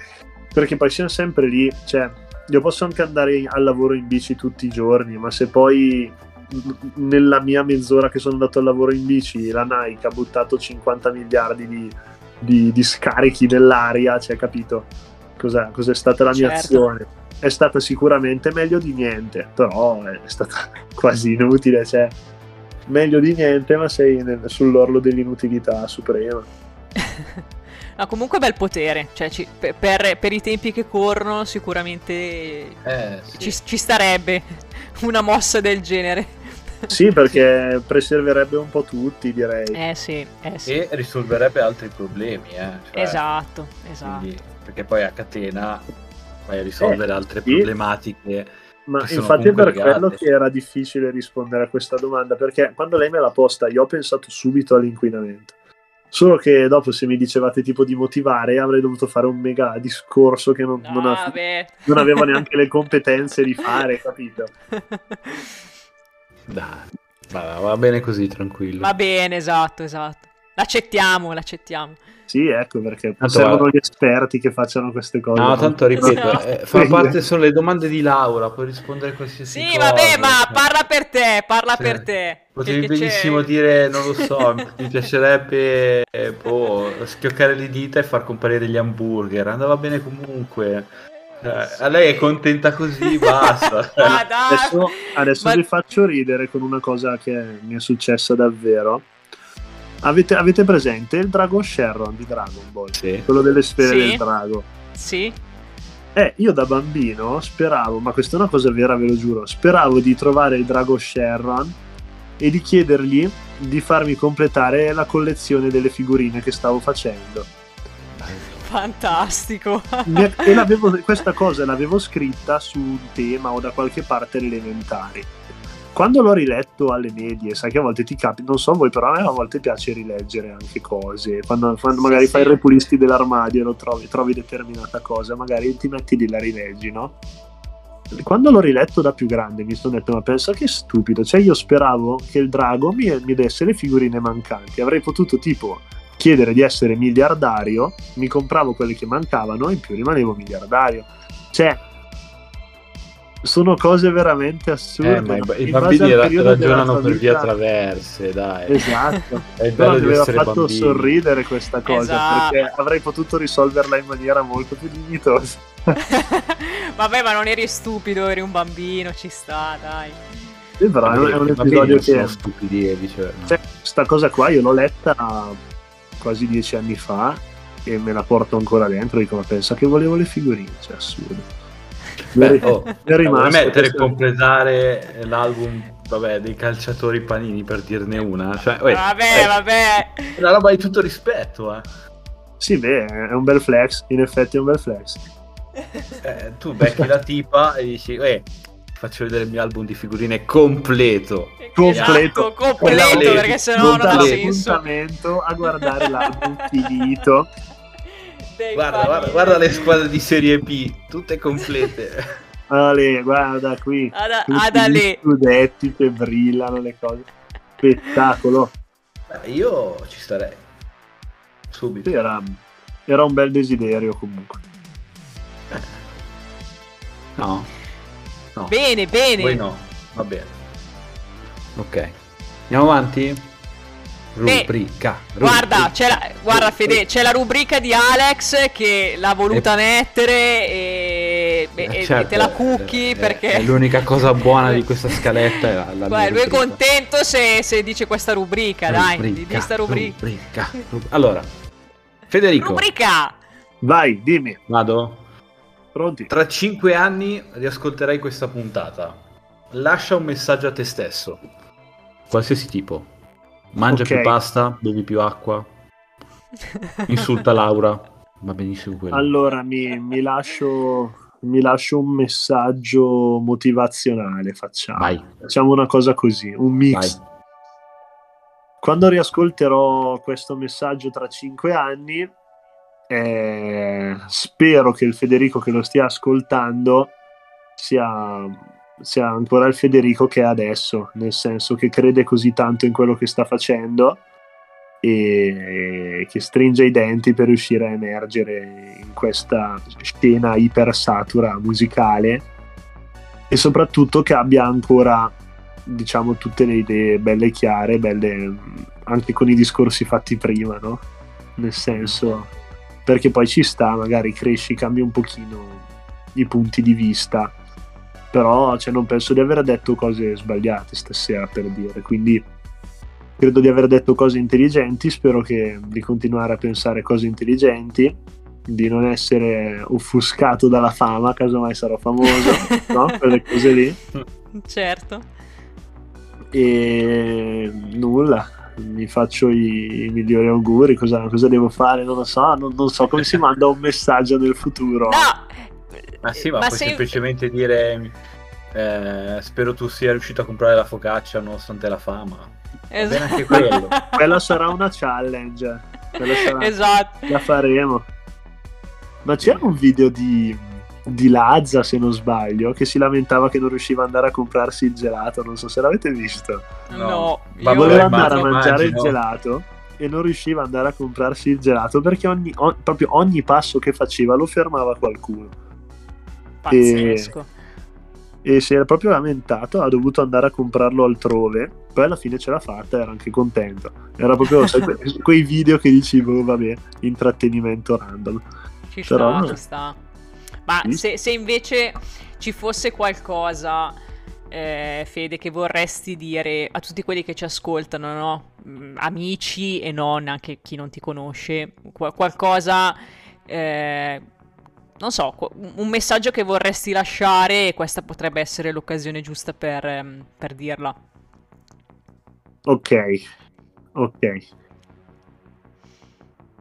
perché poi siamo sempre lì, cioè, io posso anche andare al lavoro in bici tutti i giorni, ma se poi nella mia mezz'ora che sono andato al lavoro in bici la Nike ha buttato 50 miliardi di, di- di scarichi nell'aria, cioè capito cos'è, cos'è stata la mia Certo. azione? È stata sicuramente meglio di niente, però è stata quasi inutile, cioè meglio di niente, ma sei nel- sull'orlo dell'inutilità suprema. No, comunque bel potere, cioè ci- per, per- i tempi che corrono sicuramente Eh, sì. ci, ci starebbe una mossa del genere. Sì, perché preserverebbe un po' tutti, direi. Eh sì, eh sì. E risolverebbe altri problemi, eh. cioè, Esatto, esatto. quindi- perché poi a catena vai a risolvere altre sì. problematiche. Ma infatti è per legate. quello che era difficile rispondere a questa domanda, perché quando lei me l'ha posta io ho pensato subito all'inquinamento. Solo che dopo se mi dicevate tipo di motivare avrei dovuto fare un mega discorso che non, non No, av- vabbè. non avevo neanche le competenze di fare, capito? Dai, va, va bene così, tranquillo. Va bene, esatto, esatto. L'accettiamo, l'accettiamo. Sì, ecco perché Tanto servono gli esperti che facciano queste cose. No, tanto ripeto, No. eh, fa parte sono le domande di Laura, puoi rispondere a qualsiasi Sì, cosa. vabbè, ma cioè. parla per te, parla Sì. per te. Potevi Che- che c'è- benissimo dire, non lo so, mi piacerebbe eh, boh, schioccare le dita e far comparire gli hamburger, andava bene comunque. A lei è contenta così, basta. Adesso, adesso Ma- vi faccio ridere con una cosa che mi è successa davvero. Avete, avete presente il Dragon Sharon di Dragon Ball? Sì. Quello delle sfere Sì. del drago. Sì? Eh, io da bambino speravo, ma questa è una cosa vera, ve lo giuro, speravo di trovare il drago Sherron e di chiedergli di farmi completare la collezione delle figurine che stavo facendo. Fantastico. e l'avevo, questa cosa l'avevo scritta su un tema o da qualche parte elementari. Quando l'ho riletto alle medie, sai che a volte ti capita, non so voi, però a me a volte piace rileggere anche cose. Quando, quando Sì, magari sì. fai il repulisti dell'armadio e lo trovi, trovi determinata cosa, magari ti metti lì la rileggi, no? Quando l'ho riletto da più grande mi sono detto, ma pensa che stupido, cioè io speravo che il drago mi, mi desse le figurine mancanti, avrei potuto tipo chiedere di essere miliardario, mi compravo quelle che mancavano e in più rimanevo miliardario. Cioè, sono cose veramente assurde. Eh, ma i, no? i bambini ra- ragionano per via traverse, dai. Esatto. È bello mi aveva fatto bambini. sorridere questa cosa Esatto. perché avrei potuto risolverla in maniera molto più dignitosa. Vabbè, ma non eri stupido, eri un bambino, ci sta, dai. Sì, però è un- è un episodio che stupidi, eh, cioè, questa cosa qua io l'ho letta quasi dieci anni fa e me la porto ancora dentro dico ma pensa che volevo le figurine cioè assurdo Beh, oh, mi è rimasto mettere e completare l'album vabbè, dei calciatori panini per dirne una? Cioè, uè, vabbè, eh, vabbè. è una roba di tutto rispetto, eh. sì beh è un bel flex in effetti è un bel flex Eh, tu becchi la tipa e dici, eh, faccio vedere il mio album di figurine completo. Completo. Esatto, completo, Completo. perché sennò non ha senso. a guardare l'album finito Guarda, guarda, guarda le squadre di Serie B, tutte complete. Ale, guarda qui Ad, tutti ad gli Ale. scudetti che brillano le cose spettacolo Beh, io ci starei. Subito. Sì, era, era un bel desiderio comunque No. No. Bene, bene. Voi no. Va bene. Ok. Andiamo avanti? Beh, Rubrica. Guarda, rubrica. c'è la, guarda Fede, c'è la rubrica di Alex che l'ha voluta mettere e, e- Eh, e certo, te la eh, cucchi eh, perché... è l'unica cosa buona di questa scaletta è la, la Guarda, mia lui è rubrica. contento se, se dice questa rubrica, dai, di, di sta rubrica. rubrica, rub- Allora, Federico, Rubrica! vai dimmi vado? pronti Tra cinque anni riascolterai questa puntata. Lascia un messaggio a te stesso. Qualsiasi tipo. Mangia Ok. più pasta, bevi più acqua, insulta Laura. Va benissimo quello. allora mi, mi lascio mi lascio un messaggio motivazionale facciamo Vai, facciamo una cosa così un mix vai. quando riascolterò questo messaggio tra cinque anni eh, spero che il Federico che lo stia ascoltando sia, sia ancora il Federico che è adesso nel senso che crede così tanto in quello che sta facendo e che stringe i denti per riuscire a emergere in questa scena ipersatura musicale e soprattutto che abbia ancora diciamo tutte le idee belle chiare, belle anche con i discorsi fatti prima, no? Nel senso perché poi ci sta, magari cresci, cambi un pochino i punti di vista, però cioè, non penso di aver detto cose sbagliate stasera per dire, quindi credo di aver detto cose intelligenti, spero che di continuare a pensare cose intelligenti, di non essere offuscato dalla fama, casomai sarò famoso, no? Quelle cose lì. certo. E nulla, mi faccio i, i migliori auguri, cosa, cosa devo fare? Non lo so, non, non so come si manda un messaggio nel futuro. No! Ma sì, ma, Ma puoi se- semplicemente dire eh, spero tu sia riuscito a comprare la focaccia nonostante la fama. Es- bene anche quello. Quella sarà una challenge, sarà, esatto. la faremo. Ma c'era un video di, di Lazza, se non sbaglio, che si lamentava che non riusciva ad andare a comprarsi il gelato, non so se l'avete visto. No, No. io- Ma Voleva andare a mangiare il immagino. gelato e non riusciva ad andare a comprarsi il gelato perché ogni, o- proprio ogni passo che faceva lo fermava qualcuno. Pazzesco. e si era proprio lamentato, ha dovuto andare a comprarlo altrove, poi alla fine ce l'ha fatta, era anche contento. Era proprio sai, que- quei video che dici, boh, vabbè, intrattenimento random. Ci sta, Però- ci sta. Ma Sì. se, se invece ci fosse qualcosa, eh, Fede, che vorresti dire a tutti quelli che ci ascoltano, no? Mm, Amici e non, anche chi non ti conosce, Qua- qualcosa eh, non so, un messaggio che vorresti lasciare e questa potrebbe essere l'occasione giusta per, ehm, per dirla. Ok, ok.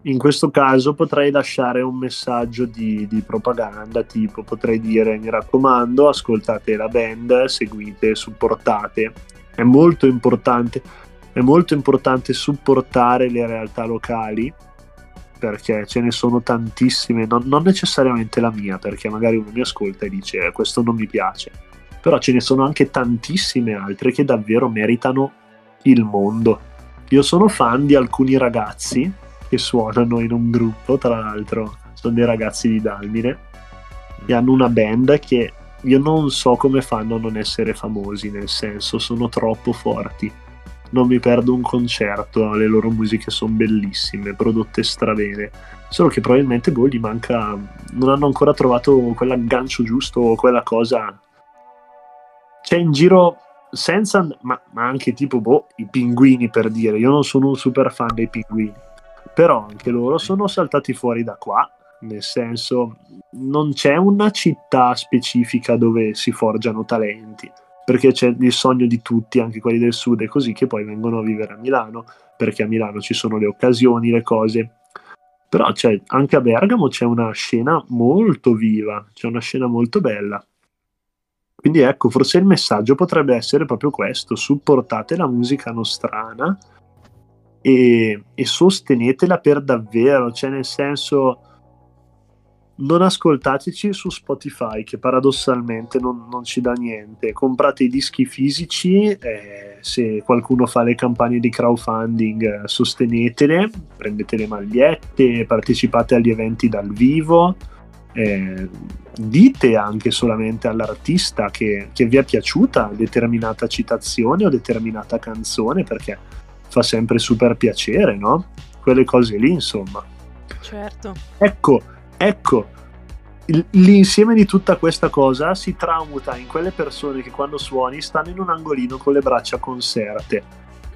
In questo caso potrei lasciare un messaggio di, di, propaganda, tipo potrei dire mi raccomando, ascoltate la band, seguite, supportate. È molto importante, è molto importante supportare le realtà locali perché ce ne sono tantissime, non, non necessariamente la mia, perché magari uno mi ascolta e dice eh, questo non mi piace, però ce ne sono anche tantissime altre che davvero meritano il mondo. Io sono fan di alcuni ragazzi che suonano in un gruppo, tra l'altro sono dei ragazzi di Dalmine, e hanno una band che io non so come fanno a non essere famosi, nel senso sono troppo forti. Non mi perdo un concerto, le loro musiche sono bellissime, prodotte strabene. Solo che probabilmente boh, gli manca. Non hanno ancora trovato quell'aggancio giusto o quella cosa. C'è in giro senza. Ma, ma anche tipo, boh, i pinguini per dire. Io non sono un super fan dei pinguini però anche loro sono saltati fuori da qua, nel senso non c'è una città specifica dove si forgiano talenti, perché c'è il sogno di tutti, anche quelli del sud e così, che poi vengono a vivere a Milano, perché a Milano ci sono le occasioni, le cose. Però c'è, anche a Bergamo c'è una scena molto viva, c'è una scena molto bella. Quindi ecco, forse il messaggio potrebbe essere proprio questo, supportate la musica nostrana, e, e sostenetela per davvero, cioè nel senso non ascoltateci su Spotify che paradossalmente non, non, ci dà niente comprate i dischi fisici eh, se qualcuno fa le campagne di crowdfunding sostenetele prendete le magliette partecipate agli eventi dal vivo eh, dite anche solamente all'artista che, che vi è piaciuta determinata citazione o determinata canzone perché fa sempre super piacere, no? Quelle cose lì, insomma. Certo. Ecco, ecco, l'insieme di tutta questa cosa si tramuta in quelle persone che quando suoni stanno in un angolino con le braccia conserte.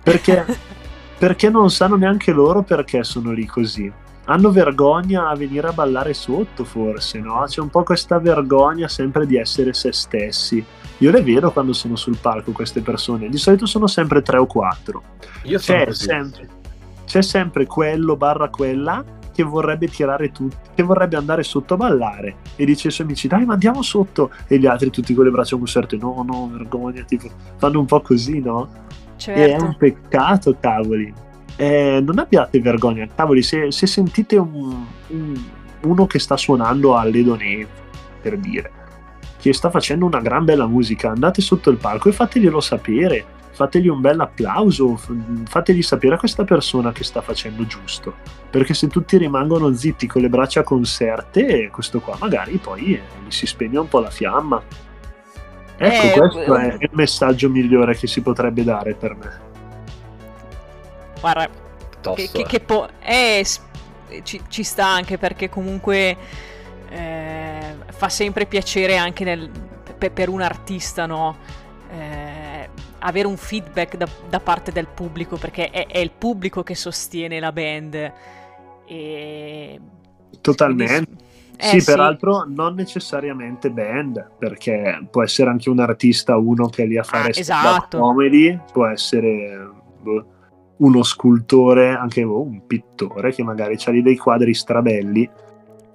Perché, perché non sanno neanche loro perché sono lì così. Hanno vergogna a venire a ballare sotto, forse, no? C'è un po' questa vergogna sempre di essere se stessi io le vedo quando sono sul palco queste persone, di solito sono sempre tre o quattro. Io c'è, sempre, c'è sempre quello barra quella che vorrebbe tirare tutti, che vorrebbe andare sotto a ballare e dice ai suoi amici dai ma andiamo sotto e gli altri tutti con le braccia conserte no no vergogna tipo fanno un po' così no? Certo. E è un peccato cavoli eh, non abbiate vergogna cavoli se, se sentite un, un, uno che sta suonando all'Edonè per dire che sta facendo una gran bella musica, andate sotto il palco e fateglielo sapere, fategli un bel applauso, fategli sapere a questa persona che sta facendo giusto, perché se tutti rimangono zitti con le braccia conserte, questo qua magari poi eh, gli si spegne un po' la fiamma. Ecco, eh, questo è il messaggio migliore che si potrebbe dare per me. Guarda, che, che, che po- eh, ci, ci sta anche perché comunque eh, fa sempre piacere anche nel, per, per, un artista, no? Avere un feedback da, da, parte del pubblico, perché è, è, il pubblico che sostiene la band. E... Totalmente. Quindi, eh, sì, peraltro non necessariamente band, perché può essere anche un artista, uno che è lì a fare ah, esatto. comedy, può essere boh, uno scultore, anche boh, un pittore che magari ha lì dei quadri strabelli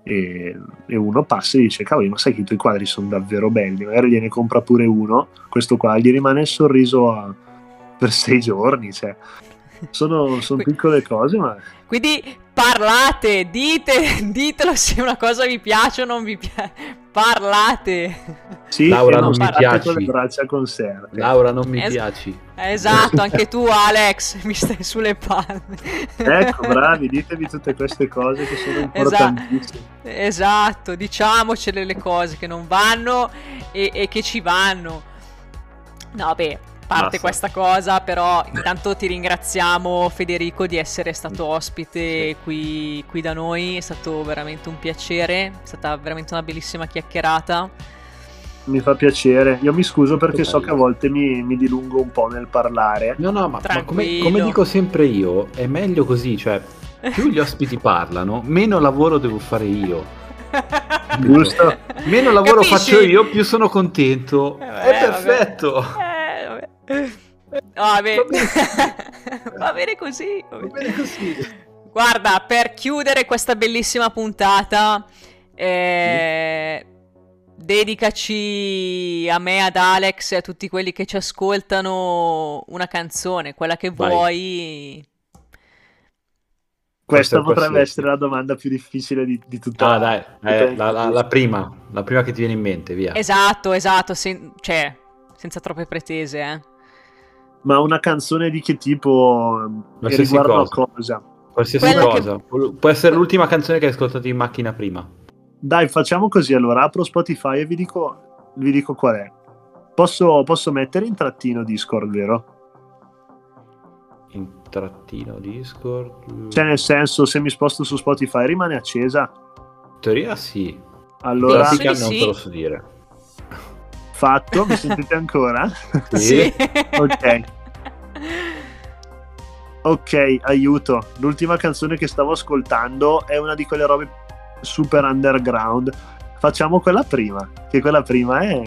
e, e, uno passa e dice cavoli ma sai che i tuoi quadri sono davvero belli? Magari gliene compra pure uno. Questo qua gli rimane il sorriso a, per sei giorni cioè, sono, sono piccole cose ma quindi parlate dite ditelo se una cosa vi piace o non vi piace parlate. Sì, Laura non, non mi piaci con le braccia conserte Laura non mi es- piaci. esatto anche tu Alex mi stai sulle palle. Ecco bravi ditevi tutte queste cose che sono importantissime. esatto, esatto diciamocele le cose che non vanno e, e che ci vanno. No beh parte Basta. questa cosa, però intanto ti ringraziamo Federico di essere stato ospite qui, qui da noi, è stato veramente un piacere, è stata veramente una bellissima chiacchierata. Mi fa piacere, io mi scuso perché so che a volte mi, mi dilungo un po' nel parlare. No, no, ma, ma come, come dico sempre io, è meglio così, cioè più gli ospiti parlano, meno lavoro devo fare io. Giusto? Meno lavoro Capisci? faccio io, più sono contento. Eh, È vabbè. perfetto. Va bene. Va bene così. va bene. così. Guarda, per chiudere questa bellissima puntata, eh, dedicaci a me, ad Alex e a tutti quelli che ci ascoltano una canzone, quella che Vai. vuoi. Questa potrebbe qualsiasi. essere la domanda più difficile di, di tutta Ah, dai, eh, la, la- la prima, la prima che ti viene in mente, via. Esatto, esatto, sen- cioè, senza troppe pretese, eh. Ma una canzone di che tipo? Che Qualsiasi riguarda cosa. cosa? Qualsiasi Quella che- cosa. Può essere l'ultima canzone che hai ascoltato in macchina prima. Dai, facciamo così allora. Apro Spotify e vi dico, vi dico qual è. Posso, posso mettere in trattino Discord, vero? In trattino Discord. Cioè, nel senso, se mi sposto su Spotify rimane accesa. In teoria sì. Allora, Pratica di non sì. te lo so dire. Fatto. Mi sentite ancora? Sì. Ok. Ok, aiuto. L'ultima canzone che stavo ascoltando è una di quelle robe super underground. Facciamo quella prima, che quella prima è...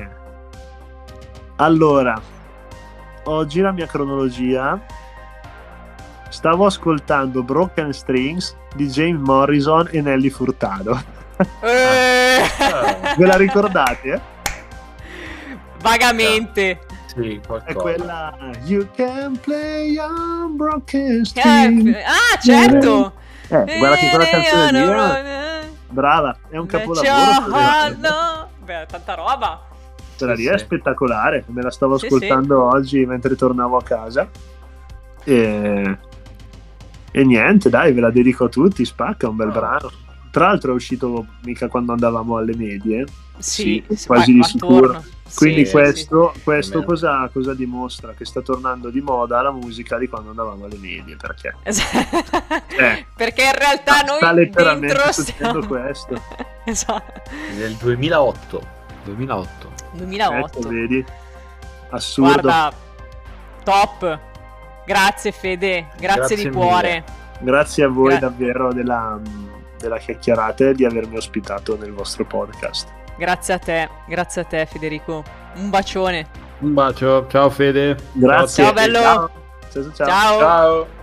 Allora, oggi la mia cronologia... Stavo ascoltando Broken Strings di James Morrison e Nelly Furtado. Eh. Ve la ricordate? Vagamente. Sì, qualcosa. È quella You can play on Broken Eh, ah, certo. Eh, guarda che quella canzone lì è... Eh, Brava, è un capolavoro. Ciao, quella- no. Beh, tanta roba. Quella Sì, lì è sì. spettacolare. Me la stavo Sì, ascoltando oggi mentre tornavo a casa. E... e niente, dai, ve la dedico a tutti. Spacca, un bel Oh. brano. Tra l'altro è uscito mica quando andavamo alle medie. Sì, Sì, sì, quasi di sicuro. Quindi Sì, questo, questo Almeno. cosa, cosa dimostra? Che sta tornando di moda la musica di quando andavamo alle medie. Perché? sì. Eh. Perché in realtà noi sta letteralmente dentro succedendo questo. esatto. Nel 2008. 2008. 2008. Ecco, vedi? Assurdo. Guarda, top. Grazie Fede, grazie, Grazie di mille. cuore. Grazie a voi Gra- davvero della, della chiacchierata e di avermi ospitato nel vostro podcast. Grazie a te, grazie a te Federico. Un bacione. Un bacio. Ciao Fede. Grazie. Ciao, bello. Ciao. ciao. ciao. Ciao. Ciao.